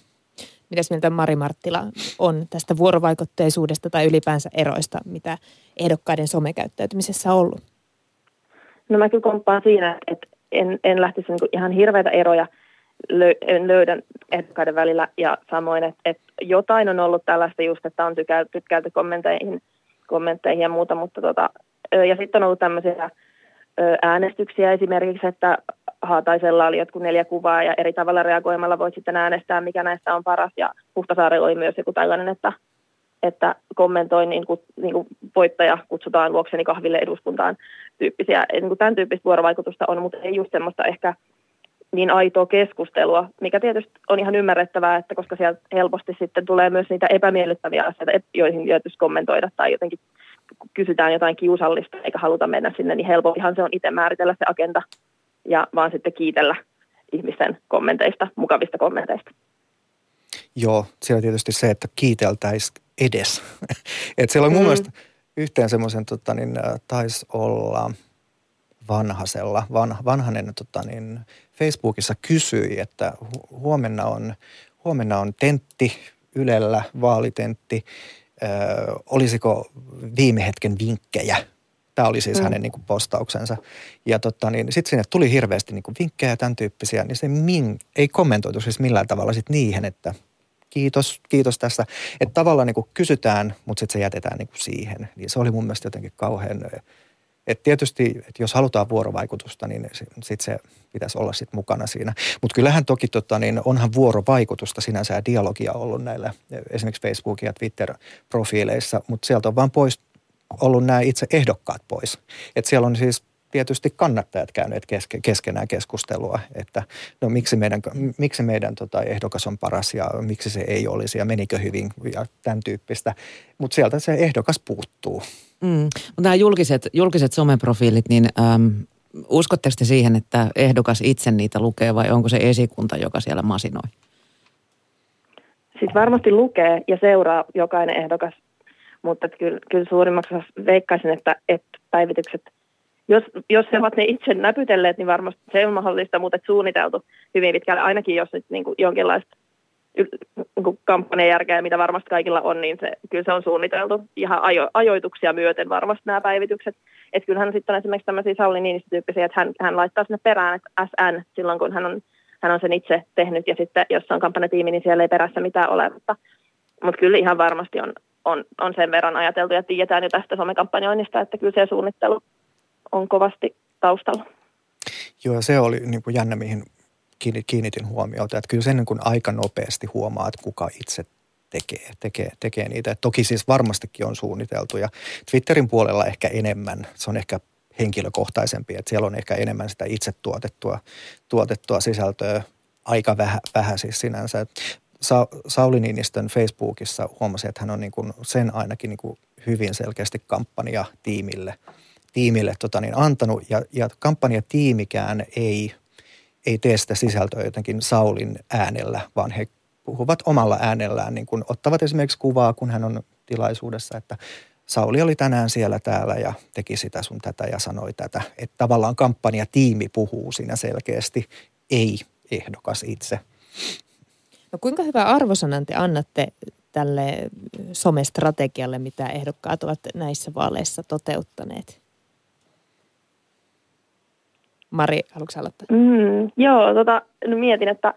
Mitäs mieltä Mari Marttila on tästä vuorovaikutteisuudesta tai ylipäänsä eroista, mitä ehdokkaiden somekäyttäytymisessä on ollut? No mä kyllä komppaan siinä, että en, en lähtisi niin ihan hirveitä eroja – löydän ehdokkaiden välillä ja samoin, että, että jotain on ollut tällaista just, että on tykkäilty kommentteihin, kommentteihin ja muuta, mutta tota, ja sitten on ollut tämmöisiä äänestyksiä esimerkiksi, että Haataisella oli jotkut neljä kuvaa ja eri tavalla reagoimalla voit sitten äänestää, mikä näistä on paras. Ja Huhtasaarella oli myös joku tällainen, että, että kommentoin niin kuin, niin kuin voittaja kutsutaan luokseni kahville eduskuntaan tyyppisiä. Niin kuin tämän tyyppistä vuorovaikutusta on, mutta ei just semmoista ehkä niin aitoa keskustelua, mikä tietysti on ihan ymmärrettävää, että koska sieltä helposti sitten tulee myös niitä epämiellyttäviä asioita, joihin joutuisi kommentoida tai jotenkin kysytään jotain kiusallista eikä haluta mennä sinne, niin helpompihan se on itse määritellä se agenda ja vaan sitten kiitellä ihmisten kommenteista, mukavista kommenteista. Joo, siellä on tietysti se, että kiiteltäisiin edes. Et siellä on mun mm. mielestä yhteen semmoisen, tota, niin, taisi olla – Vanhasella. Van, Vanhanen tota niin, Facebookissa kysyi, että huomenna on, huomenna on tentti Ylellä, vaalitentti. Ö, olisiko viime hetken vinkkejä? Tämä oli siis mm. hänen niin kuin, postauksensa. Ja tota, niin, sitten sinne tuli hirveästi niin kuin, vinkkejä ja tämän tyyppisiä, niin se min, ei kommentoitu siis millään tavalla sit niihin, että kiitos, kiitos tästä. Että tavallaan niin kuin, kysytään, mutta sitten se jätetään niin kuin, siihen. Niin se oli mun mielestä jotenkin kauhean et tietysti, että jos halutaan vuorovaikutusta, niin sitten se pitäisi olla sit mukana siinä. Mutta kyllähän toki tota, niin onhan vuorovaikutusta sinänsä ja dialogia ollut näillä esimerkiksi Facebook- ja Twitter-profiileissa, mutta sieltä on vaan pois ollut nämä itse ehdokkaat pois. Et siellä on siis tietysti kannattajat käyneet keske, keskenään keskustelua, että no miksi meidän, miksi meidän tota ehdokas on paras ja miksi se ei olisi ja menikö hyvin ja tämän tyyppistä. Mutta sieltä se ehdokas puuttuu. Mm. Nämä julkiset, julkiset someprofiilit, niin äm, uskotteko te siihen, että ehdokas itse niitä lukee vai onko se esikunta, joka siellä masinoi? Siis varmasti lukee ja seuraa jokainen ehdokas, mutta kyllä, kyllä suurimmaksi veikkaisin, että, että päivitykset, jos, jos he ovat ne itse näpytelleet, niin varmasti se on mahdollista, mutta suunniteltu hyvin pitkälle, ainakin jos nyt niin kuin jonkinlaista niin kampanjajärkeä, mitä varmasti kaikilla on, niin se, kyllä se on suunniteltu ihan ajo, ajoituksia myöten varmasti nämä päivitykset. Että kyllähän sitten on esimerkiksi tämmöisiä Sauli Niinistö-tyyppisiä, että hän, hän laittaa sinne perään, että SN silloin, kun hän on, hän on sen itse tehnyt, ja sitten jos on kampanjatiimi, niin siellä ei perässä mitään ole. Mutta, mutta kyllä ihan varmasti on, on, on sen verran ajateltu, ja tiedetään jo tästä somekampanjoinnista, että kyllä se suunnittelu on kovasti taustalla. Joo, se oli niin kuin jännä, mihin kiinnitin huomiota, että kyllä sen niin kuin aika nopeasti huomaa, että kuka itse tekee, tekee, tekee niitä. Et toki siis varmastikin on suunniteltu ja Twitterin puolella ehkä enemmän, se on ehkä henkilökohtaisempi, että siellä on ehkä enemmän sitä itse tuotettua, tuotettua sisältöä aika vähän, vähän siis sinänsä. Sa- Sauli Niinistön Facebookissa huomasi, että hän on niin kuin sen ainakin niin kuin hyvin selkeästi kampanja tiimille, tiimille tota niin, antanut ja, ja kampanjatiimikään ei – ei tee sitä sisältöä jotenkin Saulin äänellä, vaan he puhuvat omalla äänellään, niin kuin ottavat esimerkiksi kuvaa, kun hän on tilaisuudessa, että Sauli oli tänään siellä täällä ja teki sitä sun tätä ja sanoi tätä. Että tavallaan kampanjatiimi puhuu siinä selkeästi, ei ehdokas itse. No kuinka hyvä arvosanan te annatte tälle somestrategialle, mitä ehdokkaat ovat näissä vaaleissa toteuttaneet? Mari, haluatko aloittaa? Mm, joo, tota, no mietin, että,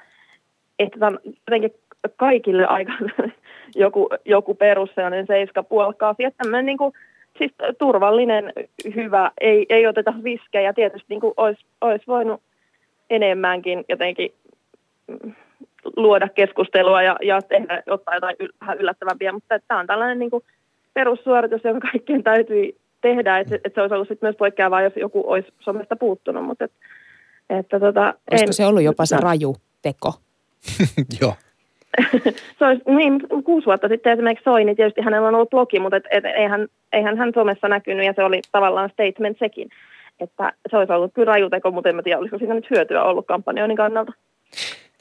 että tämän, jotenkin kaikille aika joku, joku perus sellainen seiska puolkaa. Että tämmöinen niin kuin, siis turvallinen, hyvä, ei, ei oteta viskejä. Tietysti niin kuin olisi, olisi voinut enemmänkin jotenkin luoda keskustelua ja, ja tehdä, ottaa jotain yl, vähän yllättävämpiä, mutta tämä on tällainen niin kuin perussuoritus, joka kaikkien täytyy tehdä, että, että se olisi ollut sitten myös poikkeavaa, jos joku olisi somesta puuttunut, mutta että, että tota, Olisiko en, se ollut jopa se no. raju teko? Joo. se olisi, niin, kuusi vuotta sitten esimerkiksi Soini, tietysti hänellä on ollut blogi, mutta et, et, eihän, eihän hän somessa näkynyt ja se oli tavallaan statement sekin. Että se olisi ollut kyllä rajuteko, mutta en mä tiedä, olisiko siinä nyt hyötyä ollut kampanjoinnin kannalta.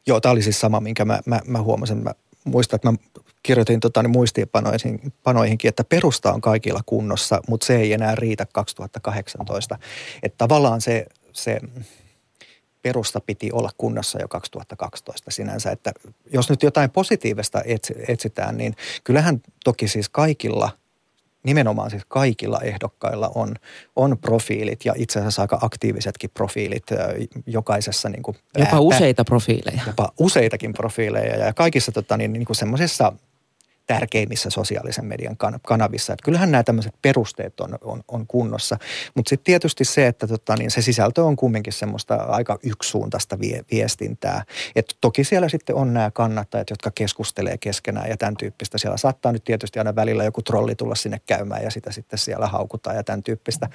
Joo, tämä oli siis sama, minkä mä, mä, mä huomasin. Mä muistan, että mä kirjoitin tota, niin muistiinpanoihinkin, että perusta on kaikilla kunnossa, mutta se ei enää riitä 2018. Että tavallaan se, se perusta piti olla kunnossa jo 2012 sinänsä. Että jos nyt jotain positiivista etsitään, niin kyllähän toki siis kaikilla – nimenomaan siis kaikilla ehdokkailla on, on profiilit ja itse asiassa aika aktiivisetkin profiilit jokaisessa. Niin kuin jopa useita profiileja. Jopa useitakin profiileja ja kaikissa tota, niin, niin kuin semmoisessa tärkeimmissä sosiaalisen median kanavissa. Että kyllähän nämä tämmöiset perusteet on, on, on kunnossa. Mutta sitten tietysti se, että tota, niin se sisältö on kumminkin semmoista aika yksisuuntaista vie, viestintää. Et toki siellä sitten on nämä kannattajat, jotka keskustelee keskenään ja tämän tyyppistä. Siellä saattaa nyt tietysti aina välillä joku trolli tulla sinne käymään ja sitä sitten siellä haukutaan ja tämän tyyppistä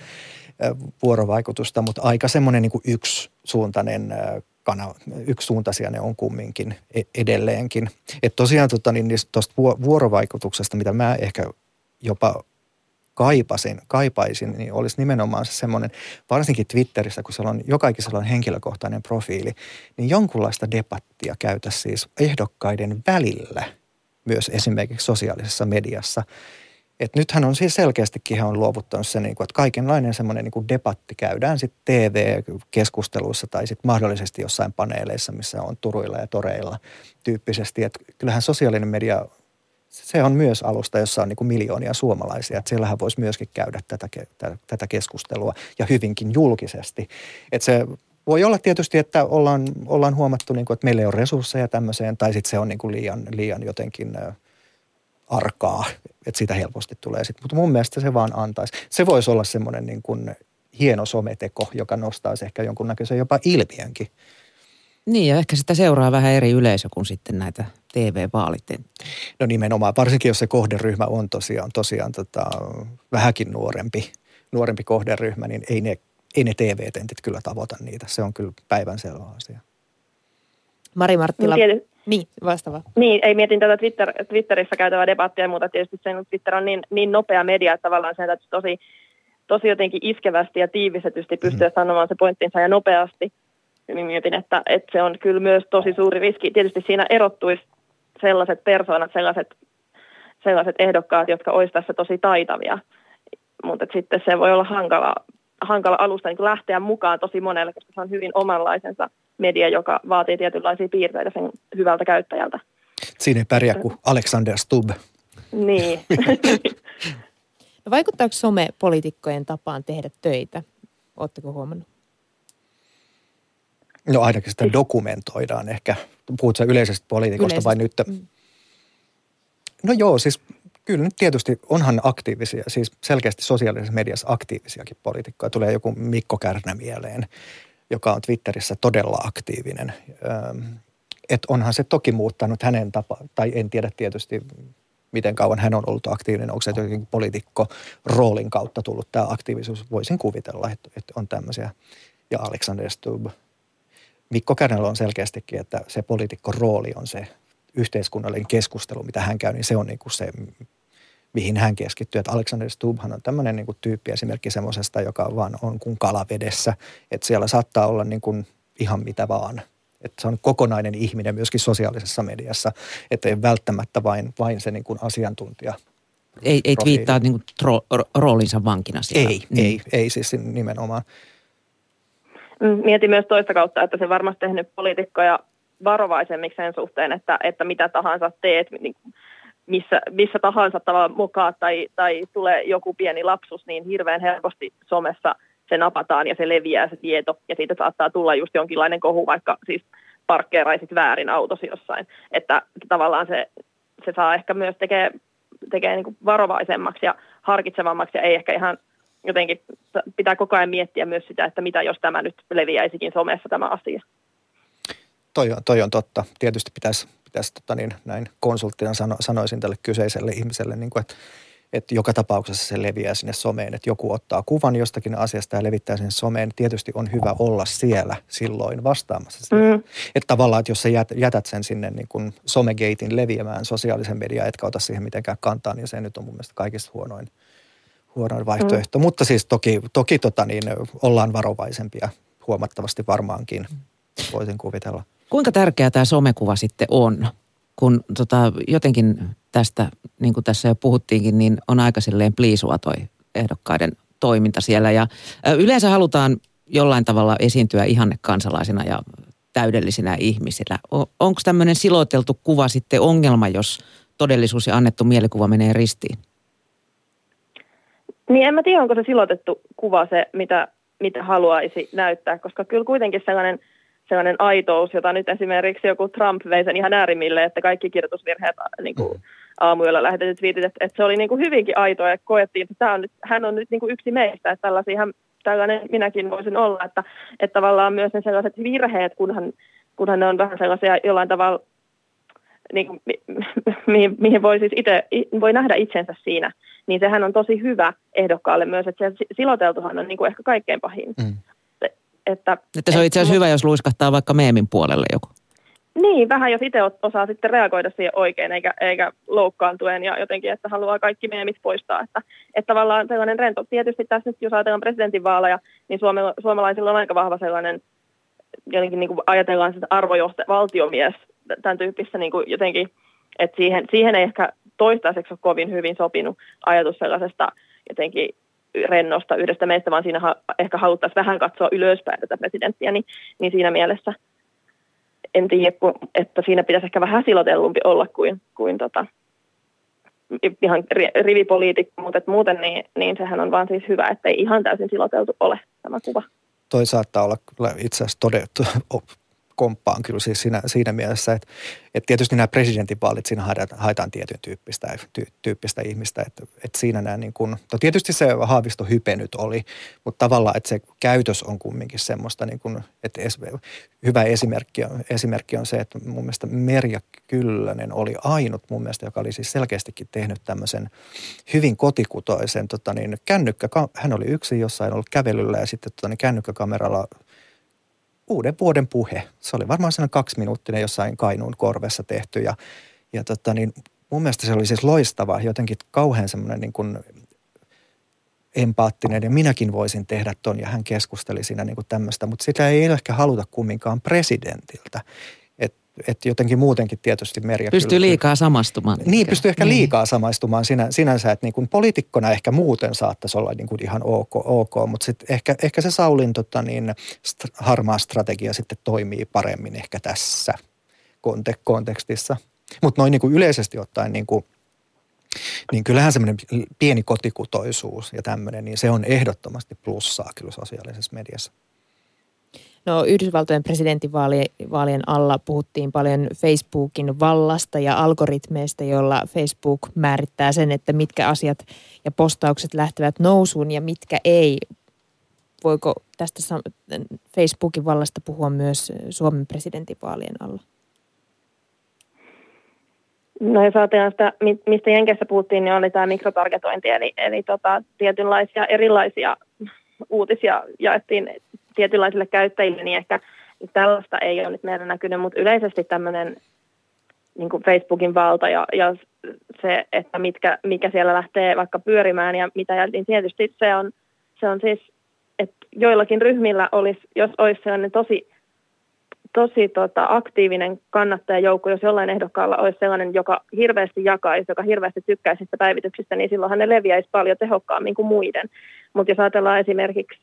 vuorovaikutusta. Mutta aika semmoinen niin yksisuuntainen kana, yksisuuntaisia ne on kumminkin e-, edelleenkin. Että tosiaan tota, niin tuosta vuorovaikutuksesta, mitä mä ehkä jopa kaipasin, kaipaisin, niin olisi nimenomaan se semmoinen, varsinkin Twitterissä, kun siellä on jokaisella on henkilökohtainen profiili, niin jonkunlaista debattia käytä siis ehdokkaiden välillä myös esimerkiksi sosiaalisessa mediassa – et nythän on siis selkeästikin hän on luovuttanut se, niin kuin, että kaikenlainen semmoinen niin debatti käydään sitten TV-keskusteluissa tai sitten mahdollisesti jossain paneeleissa, missä on turuilla ja toreilla tyyppisesti. Et kyllähän sosiaalinen media, se on myös alusta, jossa on niin kuin miljoonia suomalaisia. Että siellähän voisi myöskin käydä tätä, tätä keskustelua ja hyvinkin julkisesti. Että se voi olla tietysti, että ollaan, ollaan huomattu, niin kuin, että meillä ei ole resursseja tämmöiseen tai sitten se on niin kuin liian, liian jotenkin – arkaa, että siitä helposti tulee sitten. Mutta mun mielestä se vaan antaisi. Se voisi olla semmoinen niin kuin hieno someteko, joka nostaisi ehkä jonkunnäköisen jopa ilmiönkin. Niin ja ehkä sitä seuraa vähän eri yleisö kuin sitten näitä TV-vaalit. No nimenomaan, varsinkin jos se kohderyhmä on tosiaan, tosiaan tota, vähänkin nuorempi, nuorempi kohderyhmä, niin ei ne ei ne TV-tentit kyllä tavoita niitä. Se on kyllä päivänselvä asia. Mari Marttila. Niin, vastaava. Niin, ei mietin tätä Twitter, Twitterissä käytävää debattia ja muuta. Tietysti se, että Twitter on niin, niin nopea media, että tavallaan sen täytyy tosi, tosi jotenkin iskevästi ja tiivistetysti pystyä mm. sanomaan se pointtinsa ja nopeasti. Niin mietin, että, että se on kyllä myös tosi suuri riski. Tietysti siinä erottuisi sellaiset persoonat, sellaiset, sellaiset ehdokkaat, jotka olisivat tässä tosi taitavia. Mutta sitten se voi olla hankala, hankala alusta niin lähteä mukaan tosi monelle, koska se on hyvin omanlaisensa media, joka vaatii tietynlaisia piirteitä sen hyvältä käyttäjältä. Siinä ei pärjää kuin Alexander Stubb. Niin. No vaikuttaako some poliitikkojen tapaan tehdä töitä? Oletteko huomannut? No ainakin sitä dokumentoidaan ehkä. Puhutko yleisestä poliitikosta vai nyt? Mm. No joo, siis kyllä nyt tietysti onhan aktiivisia, siis selkeästi sosiaalisessa mediassa aktiivisiakin poliitikkoja. Tulee joku Mikko Kärnä mieleen, joka on Twitterissä todella aktiivinen. Öm, Et onhan se toki muuttanut hänen tapa, tai en tiedä tietysti miten kauan hän on ollut aktiivinen, onko se jotenkin poliitikko roolin kautta tullut tämä aktiivisuus. Voisin kuvitella, että, että on tämmöisiä. Ja Alexander Stubb. Mikko Kärnällä on selkeästikin, että se poliitikko rooli on se yhteiskunnallinen keskustelu, mitä hän käy, niin se on niin kuin se, mihin hän keskittyy. Että Alexander Stubbhan on tämmöinen niin kuin tyyppi esimerkki semmoisesta, joka vaan on kuin kalavedessä. Että siellä saattaa olla niin kuin ihan mitä vaan. Että se on kokonainen ihminen myöskin sosiaalisessa mediassa, että ei välttämättä vain, vain se niin kuin asiantuntija. Ei, ei twiittaa niin tro, ro, roolinsa vankina siellä. Ei, Niin. ei, ei siis nimenomaan. Mm, Mietin myös toista kautta, että se varmasti tehnyt poliitikkoja varovaisemmiksi sen suhteen, että, että mitä tahansa teet, niin missä, missä tahansa tavalla mukaan tai, tai tulee joku pieni lapsus, niin hirveän helposti somessa se napataan ja se leviää se tieto ja siitä saattaa tulla just jonkinlainen kohu, vaikka siis parkkeeraisit väärin autosi jossain. Että tavallaan se, se saa ehkä myös tekee, tekee niin varovaisemmaksi ja harkitsevammaksi ja ei ehkä ihan jotenkin pitää koko ajan miettiä myös sitä, että mitä jos tämä nyt leviäisikin somessa tämä asia. Toi on, toi on totta. Tietysti pitäisi, pitäisi tota niin, näin konsulttina sano, sanoisin tälle kyseiselle ihmiselle, niin kuin, että, että joka tapauksessa se leviää sinne someen, että joku ottaa kuvan jostakin asiasta ja levittää sinne someen. Tietysti on hyvä olla siellä silloin vastaamassa siihen. Mm. Että tavallaan, että jos sä jät- jätät sen sinne niin kuin somegeitin leviämään sosiaalisen median, etkä ota siihen mitenkään kantaa, niin se nyt on mun mielestä kaikista huonoin, huonoin vaihtoehto. Mm. Mutta siis toki, toki tota niin, ollaan varovaisempia huomattavasti varmaankin, voisin kuvitella. Kuinka tärkeä tämä somekuva sitten on? Kun tota, jotenkin tästä, niin kuin tässä jo puhuttiinkin, niin on aika silleen pliisua toi ehdokkaiden toiminta siellä. Ja yleensä halutaan jollain tavalla esiintyä ihanne kansalaisina ja täydellisinä ihmisinä. Onko tämmöinen siloteltu kuva sitten ongelma, jos todellisuus ja annettu mielikuva menee ristiin? Niin en mä tiedä, onko se silotettu kuva se, mitä, mitä haluaisi näyttää, koska kyllä kuitenkin sellainen, sellainen aitous, jota nyt esimerkiksi joku Trump vei sen ihan äärimmille, että kaikki kirjoitusvirheet niin kuin aamuyöllä lähetetyt twiitit, että, että se oli niin kuin hyvinkin aitoa ja koettiin, että tämä on nyt, hän on nyt niin kuin yksi meistä, että tällaisia, tällainen minäkin voisin olla, että, että tavallaan myös ne sellaiset virheet, kunhan, kunhan ne on vähän sellaisia jollain tavalla niin kuin, mi- mihin, mihin voi siis itse, voi nähdä itsensä siinä, niin sehän on tosi hyvä ehdokkaalle myös, että se siloteltuhan on niin kuin ehkä kaikkein pahin. Mm. Että, Että se on itse asiassa hyvä, jos luiskahtaa vaikka meemin puolelle joku. Niin, vähän jos itse osaa sitten reagoida siihen oikein, eikä, eikä loukkaantuen ja jotenkin, että haluaa kaikki meemit poistaa. Että, että tavallaan sellainen rento. Tietysti tässä nyt, jos ajatellaan presidentinvaaleja, niin Suome, suomalaisilla on aika vahva sellainen, jotenkin niin kuin ajatellaan sitä arvojohtaja, valtiomies, tämän tyyppistä niin kuin jotenkin, että siihen, siihen ei ehkä toistaiseksi ole kovin hyvin sopinut ajatus sellaisesta jotenkin rennosta yhdestä meistä, vaan siinä ha- ehkä haluttaisiin vähän katsoa ylöspäin tätä presidenttiä, niin, niin siinä mielessä en tiedä, kun, että siinä pitäisi ehkä vähän silotellumpi olla kuin, kuin tota, ihan ri- rivipoliitikko, mutta muuten niin, niin sehän on vaan siis hyvä, että ei ihan täysin siloteltu ole tämä kuva. Toi saattaa olla itse asiassa todettu, komppaan kyllä siis siinä, siinä mielessä, että, että tietysti nämä presidentinvaalit, siinä haetaan, haetaan tietyn tyyppistä, ty, tyyppistä ihmistä, että, että siinä nämä niin kuin, no tietysti se Haavisto hype nyt oli, mutta tavallaan, että se käytös on kumminkin semmoista, niin kuin, että es, hyvä esimerkki, esimerkki on se, että mun mielestä Merja Kyllönen oli ainut mun mielestä, joka oli siis selkeästikin tehnyt tämmöisen hyvin kotikutoisen tota niin, kännykkä, hän oli yksi jossain ollut kävelyllä ja sitten tota niin, kännykkäkameralla uuden vuoden puhe. Se oli varmaan sellainen kaksiminuuttinen jossain Kainuun korvessa tehty ja, ja tota niin, mun mielestä se oli siis loistava, jotenkin kauhean semmoinen niin kuin empaattinen ja minäkin voisin tehdä ton ja hän keskusteli siinä niin kuin tämmöistä, mutta sitä ei ehkä haluta kumminkaan presidentiltä että jotenkin muutenkin tietysti Merja Pystyy kyllä, liikaa samastumaan. Niin, pystyy ehkä niin. liikaa samastumaan sinä, sinänsä, että niin kuin poliitikkona ehkä muuten saattaisi olla niin kuin ihan ok, ok mutta sitten ehkä, ehkä se Saulin tota niin, st- harmaa strategia sitten toimii paremmin ehkä tässä kontek- kontekstissa. Mutta noin niin kuin yleisesti ottaen niin kuin, niin kyllähän semmoinen pieni kotikutoisuus ja tämmöinen, niin se on ehdottomasti plussaa kyllä sosiaalisessa mediassa. No Yhdysvaltojen presidentinvaalien alla puhuttiin paljon Facebookin vallasta ja algoritmeista, jolla Facebook määrittää sen, että mitkä asiat ja postaukset lähtevät nousuun ja mitkä ei. Voiko tästä Facebookin vallasta puhua myös Suomen presidentinvaalien alla? No jos ajatellaan sitä, mistä Jenkessä puhuttiin, niin oli tämä mikrotargetointi, eli, eli tota, tietynlaisia erilaisia uutisia jaettiin tietynlaisille käyttäjille, niin ehkä tällaista ei ole nyt meillä näkynyt, mutta yleisesti tämmöinen niin kuin Facebookin valta ja, ja se, että mitkä, mikä siellä lähtee vaikka pyörimään ja mitä, niin tietysti se on, se on siis, että joillakin ryhmillä olisi, jos olisi sellainen tosi, tosi tota, aktiivinen kannattajajoukko, jos jollain ehdokkaalla olisi sellainen, joka hirveästi jakaisi, joka hirveästi tykkäisi päivityksistä, niin silloinhan ne leviäisi paljon tehokkaammin kuin muiden. Mutta jos ajatellaan esimerkiksi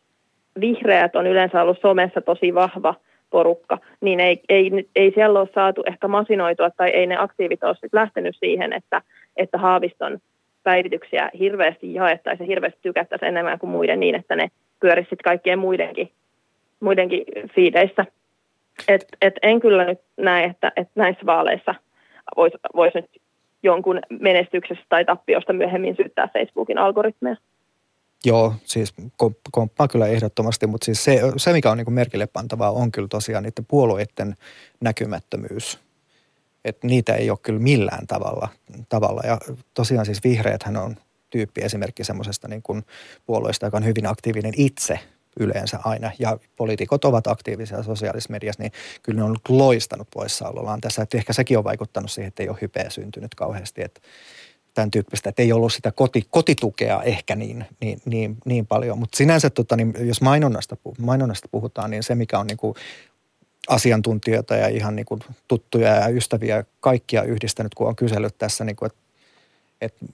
vihreät on yleensä ollut somessa tosi vahva porukka, niin ei, ei, ei siellä ole saatu ehkä masinoitua tai ei ne aktiivit ole lähtenyt siihen, että, että Haaviston päivityksiä hirveästi jaettaisiin ja hirveästi tykättäisiin enemmän kuin muiden niin, että ne pyörisi kaikkien muidenkin, muidenkin fiideissä. Et, et en kyllä nyt näe, että, että näissä vaaleissa voisi vois nyt jonkun menestyksestä tai tappiosta myöhemmin syyttää Facebookin algoritmeja. Joo, siis komppaa kyllä ehdottomasti, mutta siis se, se mikä on niin merkille pantavaa on kyllä tosiaan niiden puolueiden näkymättömyys. Että niitä ei ole kyllä millään tavalla. tavalla. Ja tosiaan siis vihreäthän on tyyppi esimerkki semmoisesta niin kuin puolueesta, joka on hyvin aktiivinen itse yleensä aina. Ja poliitikot ovat aktiivisia sosiaalisessa mediassa, niin kyllä ne on loistanut poissaolollaan tässä. Että ehkä sekin on vaikuttanut siihen, että ei ole hypeä syntynyt kauheasti. Että tämän tyyppistä, että ei ollut sitä koti, kotitukea ehkä niin, niin, niin, niin paljon. Mutta sinänsä, tota, niin jos mainonnasta, mainonnasta puhutaan, niin se mikä on niin kuin asiantuntijoita ja ihan niin kuin tuttuja ja ystäviä kaikkia yhdistänyt, kun on kysellyt tässä, niin että, että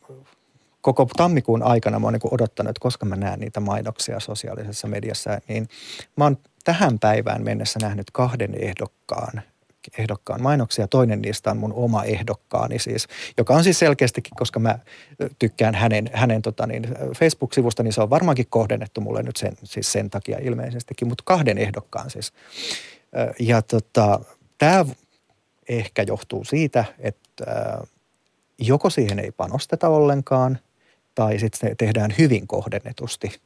koko tammikuun aikana mä oon niin odottanut, että koska mä näen niitä mainoksia sosiaalisessa mediassa, niin mä oon tähän päivään mennessä nähnyt kahden ehdokkaan ehdokkaan mainoksia. Toinen niistä on mun oma ehdokkaani siis, joka on siis selkeästikin, koska mä tykkään hänen, hänen tota niin, Facebook-sivusta, niin se on varmaankin kohdennettu mulle nyt sen, siis sen takia ilmeisestikin, mutta kahden ehdokkaan siis. Ja tota, tämä ehkä johtuu siitä, että joko siihen ei panosteta ollenkaan, tai sitten tehdään hyvin kohdennetusti –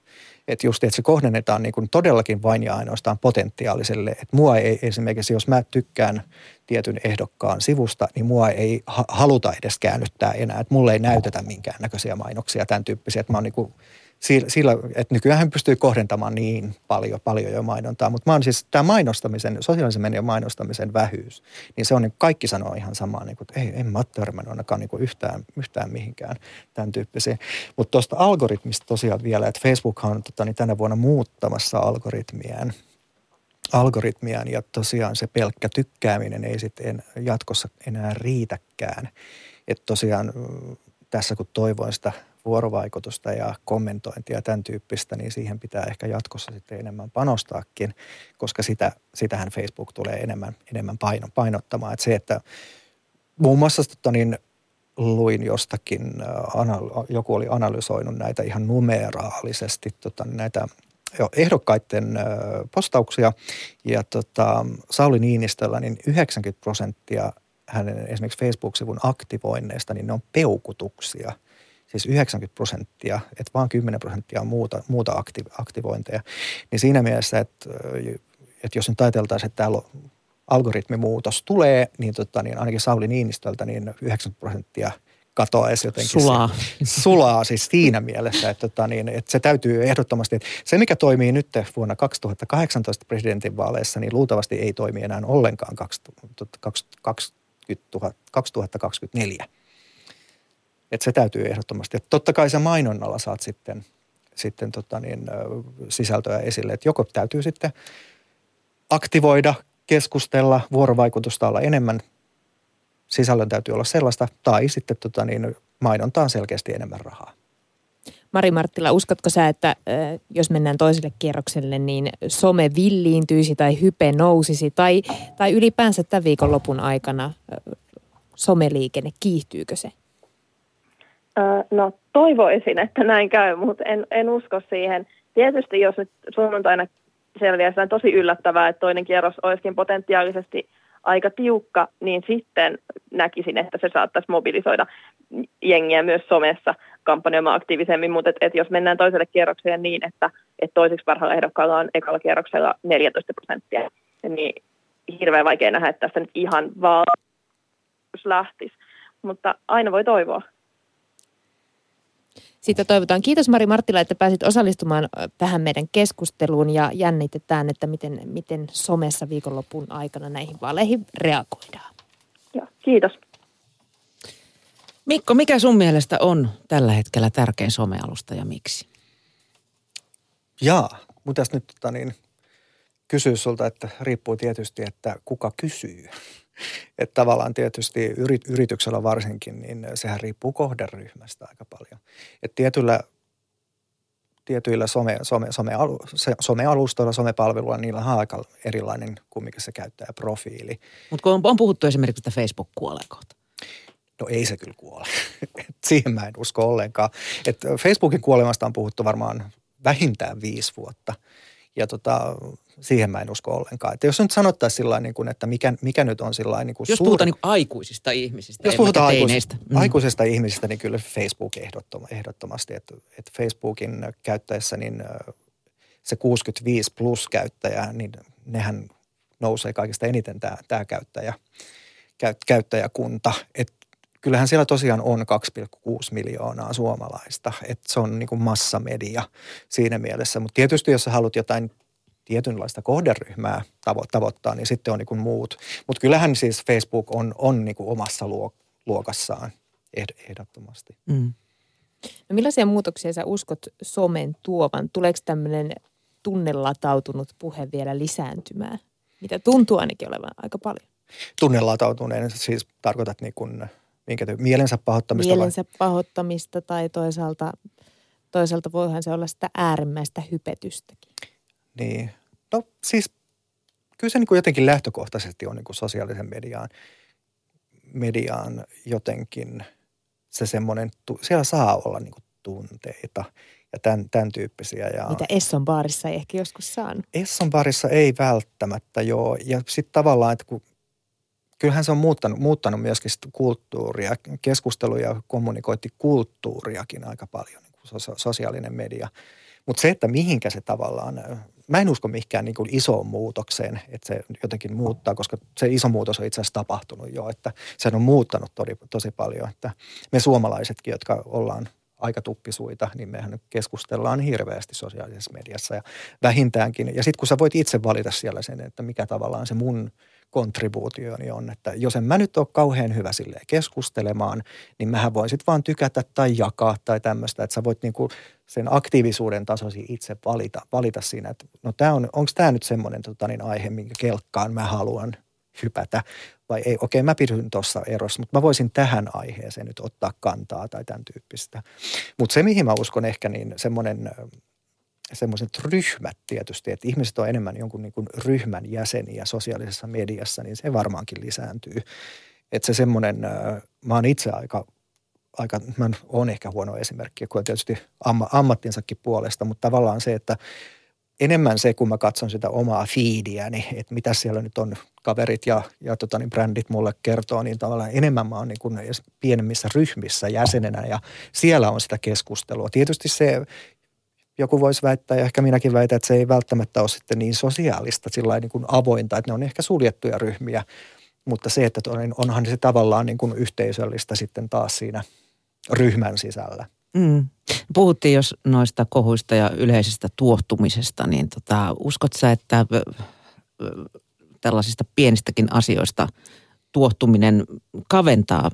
että just, että se kohdennetaan niin kuin todellakin vain ja ainoastaan potentiaaliselle. Että mua ei esimerkiksi, jos mä tykkään tietyn ehdokkaan sivusta, niin mua ei haluta edes käännyttää enää. Että mulle ei näytetä minkäännäköisiä mainoksia, tämän tyyppisiä. Että mä oon niin kuin sillä, että nykyään pystyy kohdentamaan niin paljon, paljon jo mainontaa, mutta mä oon siis tämä mainostamisen, sosiaalisen median mainostamisen vähyys, niin se on niin kaikki sanoo ihan samaa, niin kuin, että ei, en mä ole törmännyt ainakaan niin yhtään, yhtään mihinkään tämän tyyppisiin. Mutta tuosta algoritmista tosiaan vielä, että Facebook on tota, niin tänä vuonna muuttamassa algoritmiään, algoritmiaan ja tosiaan se pelkkä tykkääminen ei sitten jatkossa enää riitäkään. Että tosiaan tässä kun toivoin sitä vuorovaikutusta ja kommentointia ja tämän tyyppistä, niin siihen pitää ehkä jatkossa sitten enemmän panostaakin, koska sitä, sitähän Facebook tulee enemmän, enemmän paino, painottamaan. Että se, että muun muassa tota, niin, luin jostakin, äh, joku oli analysoinut näitä ihan numeraalisesti, tota, näitä jo, ehdokkaiden postauksia ja tota, Sauli Niinistöllä niin 90 prosenttia hänen esimerkiksi Facebook-sivun aktivoinneista, niin ne on peukutuksia. Siis 90 prosenttia, että vain 10 prosenttia on muuta, muuta aktivointeja. Niin siinä mielessä, että, että jos nyt ajateltaisiin, että täällä algoritmimuutos tulee, niin, tota, niin ainakin Sauli Niinistöltä niin 90 prosenttia – katoaisi jotenkin. Sulaa. Se, sulaa siis siinä mielessä, että, tota, niin, että se täytyy ehdottomasti, että se mikä toimii nyt vuonna 2018 presidentinvaaleissa, niin luultavasti ei toimi enää ollenkaan 2024. Että se täytyy ehdottomasti. Että totta kai se mainonnalla saat sitten, sitten tota niin, sisältöä esille, että joko täytyy sitten aktivoida, keskustella, vuorovaikutusta olla enemmän – sisällön täytyy olla sellaista, tai sitten tota niin, mainontaan selkeästi enemmän rahaa. Mari Marttila, uskotko sä, että jos mennään toiselle kierrokselle, niin some villiintyisi tai hype nousisi tai, tai ylipäänsä tämän viikonlopun aikana someliikenne, kiihtyykö se? No toivoisin, että näin käy, mutta en, en usko siihen. Tietysti jos nyt sunnuntaina selviää tosi yllättävää, että toinen kierros olisikin potentiaalisesti – aika tiukka, niin sitten näkisin, että se saattaisi mobilisoida jengiä myös somessa kampanjoimaan aktiivisemmin, mutta et, et jos mennään toiselle kierrokselle niin, että et toiseksi parhaalla ehdokkaalla on ekalla kierroksella 14 prosenttia, niin hirveän vaikea nähdä, että tästä nyt ihan vaan lähtisi, mutta aina voi toivoa. Siitä toivotaan. Kiitos Mari Marttila, että pääsit osallistumaan tähän meidän keskusteluun ja jännitetään, että miten, miten somessa viikonlopun aikana näihin vaaleihin reagoidaan. Ja, kiitos. Mikko, mikä sun mielestä on tällä hetkellä tärkein somealusta ja miksi? Jaa, mutta nyt tota niin, kysyä sulta, että riippuu tietysti, että kuka kysyy. Että tavallaan tietysti yrityksellä varsinkin, niin sehän riippuu kohderyhmästä aika paljon. Että tietyillä, tietyillä some, some, some, somealustoilla, somepalveluilla, niillä on aika erilainen kuin mikä se käyttää profiili. Mutta kun on, on puhuttu esimerkiksi, että Facebook kuolee kohta. No ei se kyllä kuole. Siihen mä en usko ollenkaan. Et Facebookin kuolemasta on puhuttu varmaan vähintään viisi vuotta. Ja tota, siihen mä en usko ollenkaan. Että jos nyt sanottaisiin sillä niin kuin, että mikä, mikä nyt on sillä niin kuin Jos suuri... puhutaan niin kuin aikuisista ihmisistä, Jos puhutaan aikuisista, mm. aikuisista ihmisistä, niin kyllä Facebook ehdottomasti. Että, että Facebookin käyttäessä niin se 65 plus käyttäjä, niin nehän nousee kaikista eniten tämä, tämä käyttäjä, käyttäjäkunta. Että kyllähän siellä tosiaan on 2,6 miljoonaa suomalaista. Että se on niin kuin massamedia siinä mielessä. Mutta tietysti jos sä haluat jotain tietynlaista kohderyhmää tavo- tavoittaa, niin sitten on niin kuin muut. Mutta kyllähän siis Facebook on, on niin kuin omassa luokassaan ehdottomasti. Mm. No millaisia muutoksia sä uskot somen tuovan? Tuleeko tämmöinen tunnelatautunut puhe vielä lisääntymään? Mitä tuntuu ainakin olevan aika paljon. Tunnelatautuneen siis tarkoitat niin kuin, minkä te, mielensä pahoittamista? Mielensä vai? pahoittamista tai toisaalta, toisaalta voihan se olla sitä äärimmäistä hypetystäkin. Niin, no siis kyllä se niin kuin jotenkin lähtökohtaisesti on niin kuin sosiaalisen mediaan, mediaan jotenkin se semmoinen, siellä saa olla niin kuin tunteita ja tämän, tämän tyyppisiä. Ja Mitä Esson baarissa ei ehkä joskus saanut. Esson baarissa ei välttämättä joo. Ja sitten tavallaan, että kun, kyllähän se on muuttanut, muuttanut myöskin kulttuuria, keskusteluja ja kommunikointikulttuuriakin aika paljon, niin kuin sosiaalinen media. Mutta se, että mihinkä se tavallaan mä en usko mihinkään niin kuin isoon muutokseen, että se jotenkin muuttaa, koska se iso muutos on itse asiassa tapahtunut jo, että se on muuttanut tosi, tosi paljon, että me suomalaisetkin, jotka ollaan aika tuppisuita, niin mehän keskustellaan hirveästi sosiaalisessa mediassa ja vähintäänkin. Ja sitten kun sä voit itse valita siellä sen, että mikä tavallaan se mun kontribuutioni on, että jos en mä nyt ole kauhean hyvä sille keskustelemaan, niin mähän voin sitten vaan tykätä tai jakaa tai tämmöistä, että sä voit niinku sen aktiivisuuden tasosi itse valita, valita siinä, että no tää on, onko tämä nyt semmoinen tota, niin aihe, minkä kelkkaan mä haluan hypätä vai ei, okei mä pidyn tuossa erossa, mutta mä voisin tähän aiheeseen nyt ottaa kantaa tai tämän tyyppistä. Mutta se, mihin mä uskon ehkä, niin semmoinen semmoiset ryhmät tietysti, että ihmiset on enemmän jonkun niin kuin ryhmän jäseniä sosiaalisessa mediassa, niin se varmaankin lisääntyy. Että se semmoinen, mä oon itse aika, aika mä oon ehkä huono esimerkki, kun tietysti amma, ammattinsakin puolesta, mutta tavallaan se, että enemmän se, kun mä katson sitä omaa feediäni, että mitä siellä nyt on kaverit ja, ja tota, niin brändit mulle kertoo, niin tavallaan enemmän mä oon niin kuin pienemmissä ryhmissä jäsenenä ja siellä on sitä keskustelua. Tietysti se, joku voisi väittää ja ehkä minäkin väitän, että se ei välttämättä ole sitten niin sosiaalista, sillä niin kuin avointa, että ne on ehkä suljettuja ryhmiä, mutta se, että onhan se tavallaan niin kuin yhteisöllistä sitten taas siinä ryhmän sisällä. Mm. Puhuttiin jos noista kohuista ja yleisestä tuottumisesta, niin tota, uskot sä, että tällaisista pienistäkin asioista tuottuminen kaventaa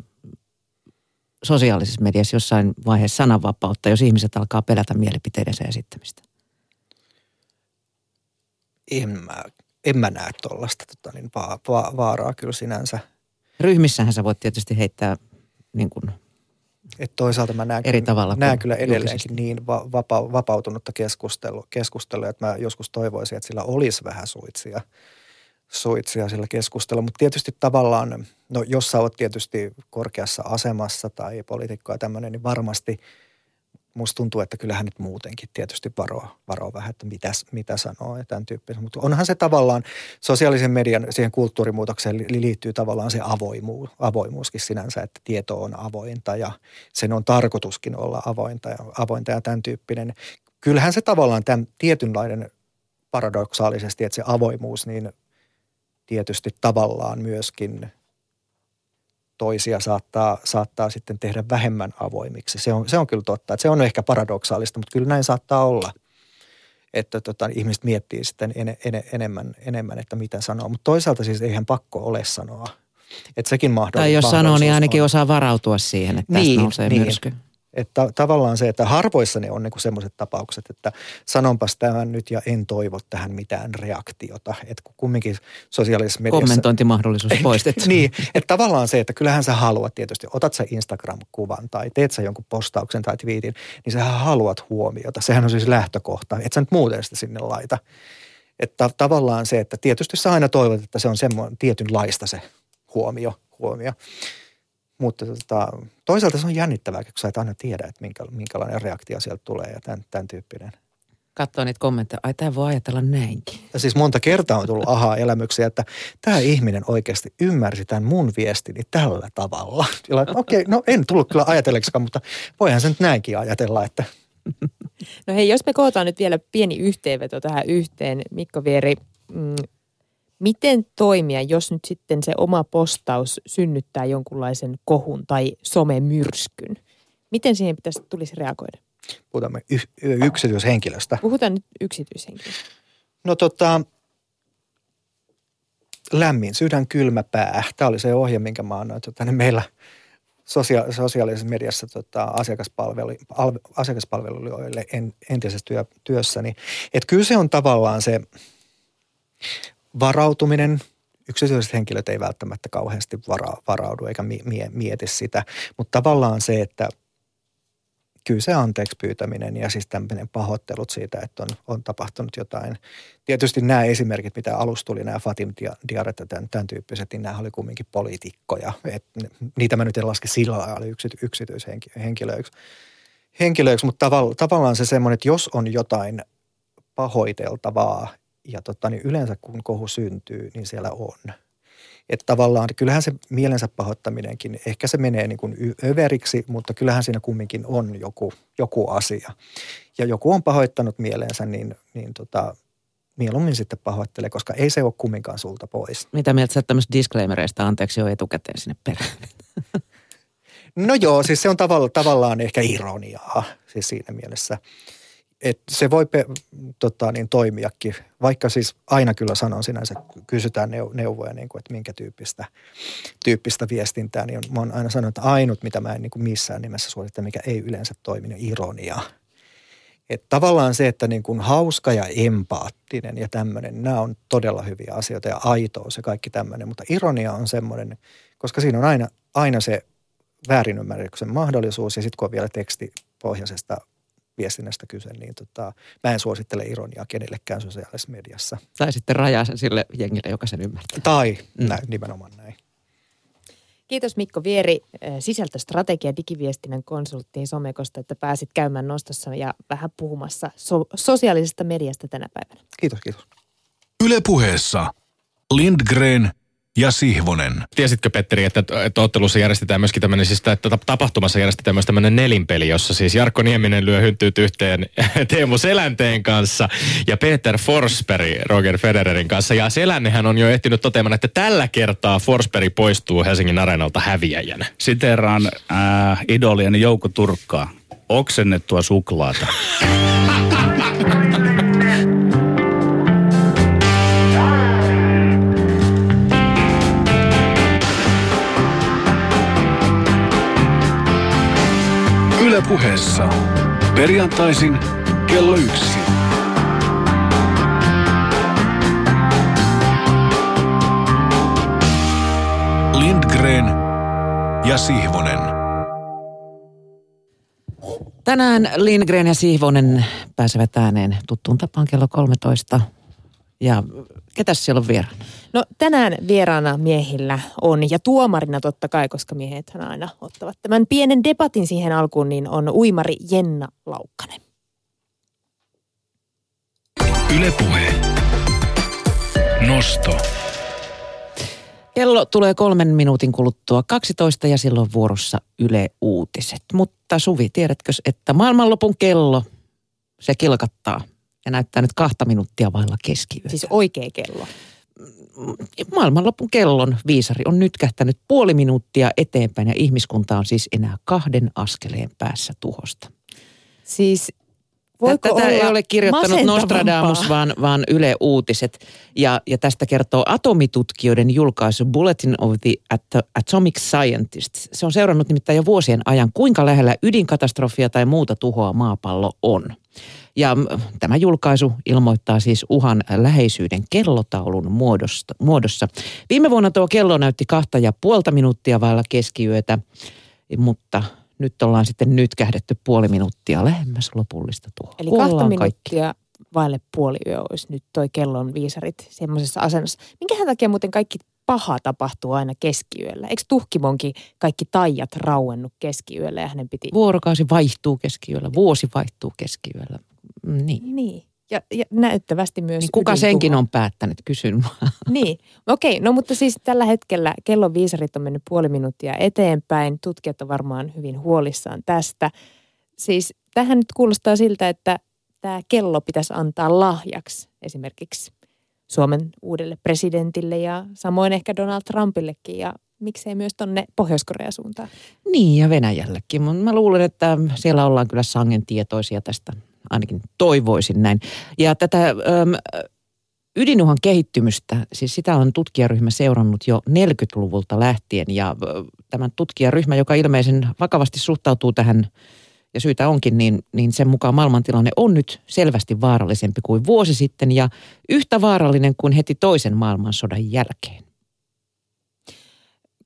sosiaalisessa mediassa jossain vaiheessa sananvapautta, jos ihmiset alkaa pelätä mielipiteidensä esittämistä? En mä, en mä näe tuollaista tota, niin va, va, vaaraa kyllä sinänsä. Ryhmissähän sä voit tietysti heittää niin kuin et toisaalta mä näen, eri tavalla näen kyllä edelleenkin niin vapa, vapautunutta keskustelua, keskustelua, että mä joskus toivoisin, että sillä olisi vähän suitsia, suitsia sillä keskustella. Mutta tietysti tavallaan, no jos sä oot tietysti korkeassa asemassa tai poliitikko ja tämmöinen, niin varmasti – musta tuntuu, että kyllähän nyt muutenkin tietysti varoo, varoo vähän, että mitä, mitä sanoo ja tämän tyyppisen. Mutta onhan se tavallaan sosiaalisen median siihen kulttuurimuutokseen liittyy tavallaan se avoimuus, avoimuuskin sinänsä, että tieto on avointa ja sen on tarkoituskin olla avointa ja, avointa ja tämän tyyppinen. Kyllähän se tavallaan tämän tietynlainen paradoksaalisesti, että se avoimuus niin tietysti tavallaan myöskin – toisia saattaa, saattaa sitten tehdä vähemmän avoimiksi. Se on, se on kyllä totta, että se on ehkä paradoksaalista, mutta kyllä näin saattaa olla. Että tota, ihmiset miettii sitten en, en, enemmän, enemmän, että mitä sanoo. Mutta toisaalta siis eihän pakko ole sanoa. Että sekin mahdollisuus Tai jos sanoo, niin ainakin on. osaa varautua siihen, että niin, tästä nousee niin. myrsky. Että tavallaan se, että harvoissa ne on niin semmoiset tapaukset, että sanonpas tämän nyt ja en toivo tähän mitään reaktiota. Että kumminkin sosiaalisessa mediassa... Kommentointimahdollisuus poistettu. niin, että tavallaan se, että kyllähän sä haluat tietysti, otat sä Instagram-kuvan tai teet sä jonkun postauksen tai twiitin, niin sä haluat huomiota. Sehän on siis lähtökohta, että sä nyt muuten sitä sinne laita. Että tavallaan se, että tietysti sä aina toivot, että se on semmoinen tietynlaista se huomio. huomio. Mutta tota, toisaalta se on jännittävää, kun sä et aina tiedä, että minkä, minkälainen reaktio sieltä tulee ja tämän, tämän tyyppinen. Katsoin niitä kommentteja, ai tämä voi ajatella näinkin. Ja siis monta kertaa on tullut aha-elämyksiä, että tämä ihminen oikeasti ymmärsi tämän mun viestini tällä tavalla. Okei, okay, no en tullut kyllä ajatelleksikaan, mutta voihan se nyt näinkin ajatella, että... No hei, jos me kootaan nyt vielä pieni yhteenveto tähän yhteen, Mikko Vieri, mm, Miten toimia, jos nyt sitten se oma postaus synnyttää jonkunlaisen kohun tai somemyrskyn? Miten siihen pitäisi, tulisi reagoida? Puhutaan y- yksityishenkilöstä. Puhutaan nyt yksityishenkilöstä. No tota, lämmin sydän, kylmä pää. Tämä oli se ohje, minkä mä annoin tota, niin meillä sosia- sosiaalisessa mediassa tota, asiakaspalvelu, asiakaspalveluille en, entisessä työ, työssäni. Että kyllä se on tavallaan se varautuminen, yksityiset henkilöt ei välttämättä kauheasti vara, varaudu eikä mie, mieti sitä, mutta tavallaan se, että kyllä se anteeksi pyytäminen ja siis tämmöinen pahoittelut siitä, että on, on tapahtunut jotain. Tietysti nämä esimerkit, mitä alusta tuli, nämä Fatim Diaret ja tämän, tämän tyyppiset, niin nämä oli kumminkin poliitikkoja. Niitä mä nyt en laske sillä lailla yksity, yksityishenkilöiksi. Henkilöiksi, mutta tavall, tavallaan se semmoinen, että jos on jotain pahoiteltavaa ja tota, niin yleensä kun kohu syntyy, niin siellä on. Että tavallaan kyllähän se mielensä pahoittaminenkin, ehkä se menee niin kuin överiksi, mutta kyllähän siinä kumminkin on joku, joku asia. Ja joku on pahoittanut mielensä, niin, niin tota, mieluummin sitten pahoittelee, koska ei se ole kumminkaan sulta pois. Mitä mieltä sä tämmöistä disclaimereista anteeksi jo etukäteen sinne perään? No joo, siis se on tavalla, tavallaan ehkä ironiaa siis siinä mielessä et se voi pe, tota, niin toimiakin, vaikka siis aina kyllä sanon sinänsä, kysytään neuvoja, niin kuin, että minkä tyyppistä, tyyppistä viestintää, niin mä oon aina sanonut, että ainut, mitä mä en niin kuin missään nimessä suorita, mikä ei yleensä toimi, niin ironia. Että tavallaan se, että niin kuin hauska ja empaattinen ja tämmöinen, nämä on todella hyviä asioita ja aitous ja kaikki tämmöinen, mutta ironia on semmoinen, koska siinä on aina, aina se väärinymmärryksen mahdollisuus ja sitten kun on vielä tekstipohjaisesta viestinnästä kyse, niin tota, mä en suosittele ironiaa kenellekään sosiaalisessa mediassa. Tai sitten rajaa sen sille jengille, joka sen ymmärtää. Tai mm. näin, nimenomaan näin. Kiitos Mikko Vieri, sisältöstrategia digiviestinnän konsultti Somekosta, että pääsit käymään nostossa ja vähän puhumassa so- sosiaalisesta mediasta tänä päivänä. Kiitos, kiitos. Ylepuheessa Lindgren ja Sihvonen. Tiesitkö Petteri, että, että ottelussa järjestetään myöskin tämmöinen, siis että tapahtumassa järjestetään myös tämmöinen nelinpeli, jossa siis Jarkko Nieminen lyö hynttyyt yhteen Teemu Selänteen kanssa ja Peter Forsberg Roger Federerin kanssa. Ja Selännehän on jo ehtinyt toteamaan, että tällä kertaa Forsberg poistuu Helsingin areenalta häviäjänä. Siteraan äh, idolieni Jouko Turkkaa. Oksennettua suklaata. Ylepuheessa perjantaisin kello yksi. Lindgren ja Sihvonen. Tänään Lindgren ja Sihvonen pääsevät ääneen tuttuun tapaan kello 13. Ja ketäs siellä on vieraana? No tänään vieraana miehillä on, ja tuomarina totta kai, koska miehet aina ottavat tämän pienen debatin siihen alkuun, niin on uimari Jenna Laukkanen. Ylepuhe. Nosto. Kello tulee kolmen minuutin kuluttua 12 ja silloin vuorossa Yle Uutiset. Mutta Suvi, tiedätkö, että maailmanlopun kello, se kilkattaa ja näyttää nyt kahta minuuttia vailla keskiyötä. Siis oikea kello. maailmanlopun kellon viisari on nyt kähtänyt puoli minuuttia eteenpäin ja ihmiskunta on siis enää kahden askeleen päässä tuhosta. Siis voiko Tätä olla ei ole kirjoittanut? Nostradamus, vaan, vaan Yle Uutiset. Ja, ja tästä kertoo atomitutkijoiden julkaisu Bulletin of the At- Atomic Scientists. Se on seurannut nimittäin jo vuosien ajan, kuinka lähellä ydinkatastrofia tai muuta tuhoa maapallo on. Ja mm, tämä julkaisu ilmoittaa siis uhan läheisyyden kellotaulun muodosta, muodossa. Viime vuonna tuo kello näytti kahta ja puolta minuuttia vailla keskiyötä, mutta nyt ollaan sitten nyt kähdetty puoli minuuttia lähemmäs lopullista tuhoa. Eli Kuollaan kahta kaikki. minuuttia vaille puoli yö olisi nyt toi kellon viisarit semmoisessa asennossa. Minkähän takia muuten kaikki paha tapahtuu aina keskiyöllä? Eikö tuhkimonkin kaikki taijat rauennut keskiyöllä ja hänen piti... Vuorokausi vaihtuu keskiyöllä, vuosi vaihtuu keskiyöllä. Niin. Niin. Ja, ja näyttävästi myös niin kuka ydintuho. senkin on päättänyt, kysyn vaan. Niin, okei. No mutta siis tällä hetkellä kellon viisarit on mennyt puoli minuuttia eteenpäin. Tutkijat on varmaan hyvin huolissaan tästä. Siis tähän nyt kuulostaa siltä, että tämä kello pitäisi antaa lahjaksi esimerkiksi Suomen uudelle presidentille ja samoin ehkä Donald Trumpillekin ja miksei myös tonne Pohjois-Korean suuntaan. Niin ja Venäjällekin. Mä luulen, että siellä ollaan kyllä sangen tietoisia tästä. Ainakin toivoisin näin. Ja tätä äm, ydinuhan kehittymystä, siis sitä on tutkijaryhmä seurannut jo 40-luvulta lähtien. Ja tämän tutkijaryhmä, joka ilmeisen vakavasti suhtautuu tähän ja syytä onkin, niin, niin sen mukaan maailmantilanne on nyt selvästi vaarallisempi kuin vuosi sitten ja yhtä vaarallinen kuin heti toisen maailmansodan jälkeen.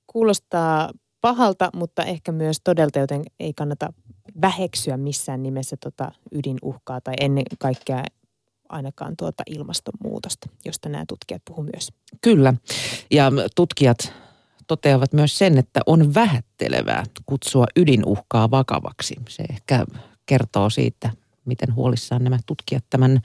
Kuulostaa pahalta, mutta ehkä myös todelta, joten ei kannata väheksyä missään nimessä tota ydinuhkaa tai ennen kaikkea ainakaan tuota ilmastonmuutosta, josta nämä tutkijat puhuu myös. Kyllä. Ja tutkijat toteavat myös sen, että on vähättelevää kutsua ydinuhkaa vakavaksi. Se ehkä kertoo siitä, miten huolissaan nämä tutkijat tämän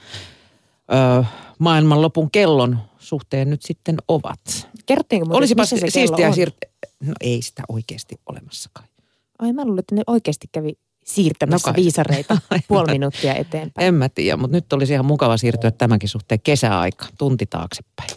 ö, maailmanlopun kellon suhteen nyt sitten ovat. Kerrottiinko muuten, Olisipa missä se kello siistiä on? siirtää. No ei sitä oikeasti olemassakaan. Ai mä luulen, että ne oikeasti kävi siirtämässä No kai. viisareita puoli minuuttia eteenpäin. En mä tiedä, mutta nyt olisi ihan mukava siirtyä tämänkin suhteen kesäaika, tunti taaksepäin.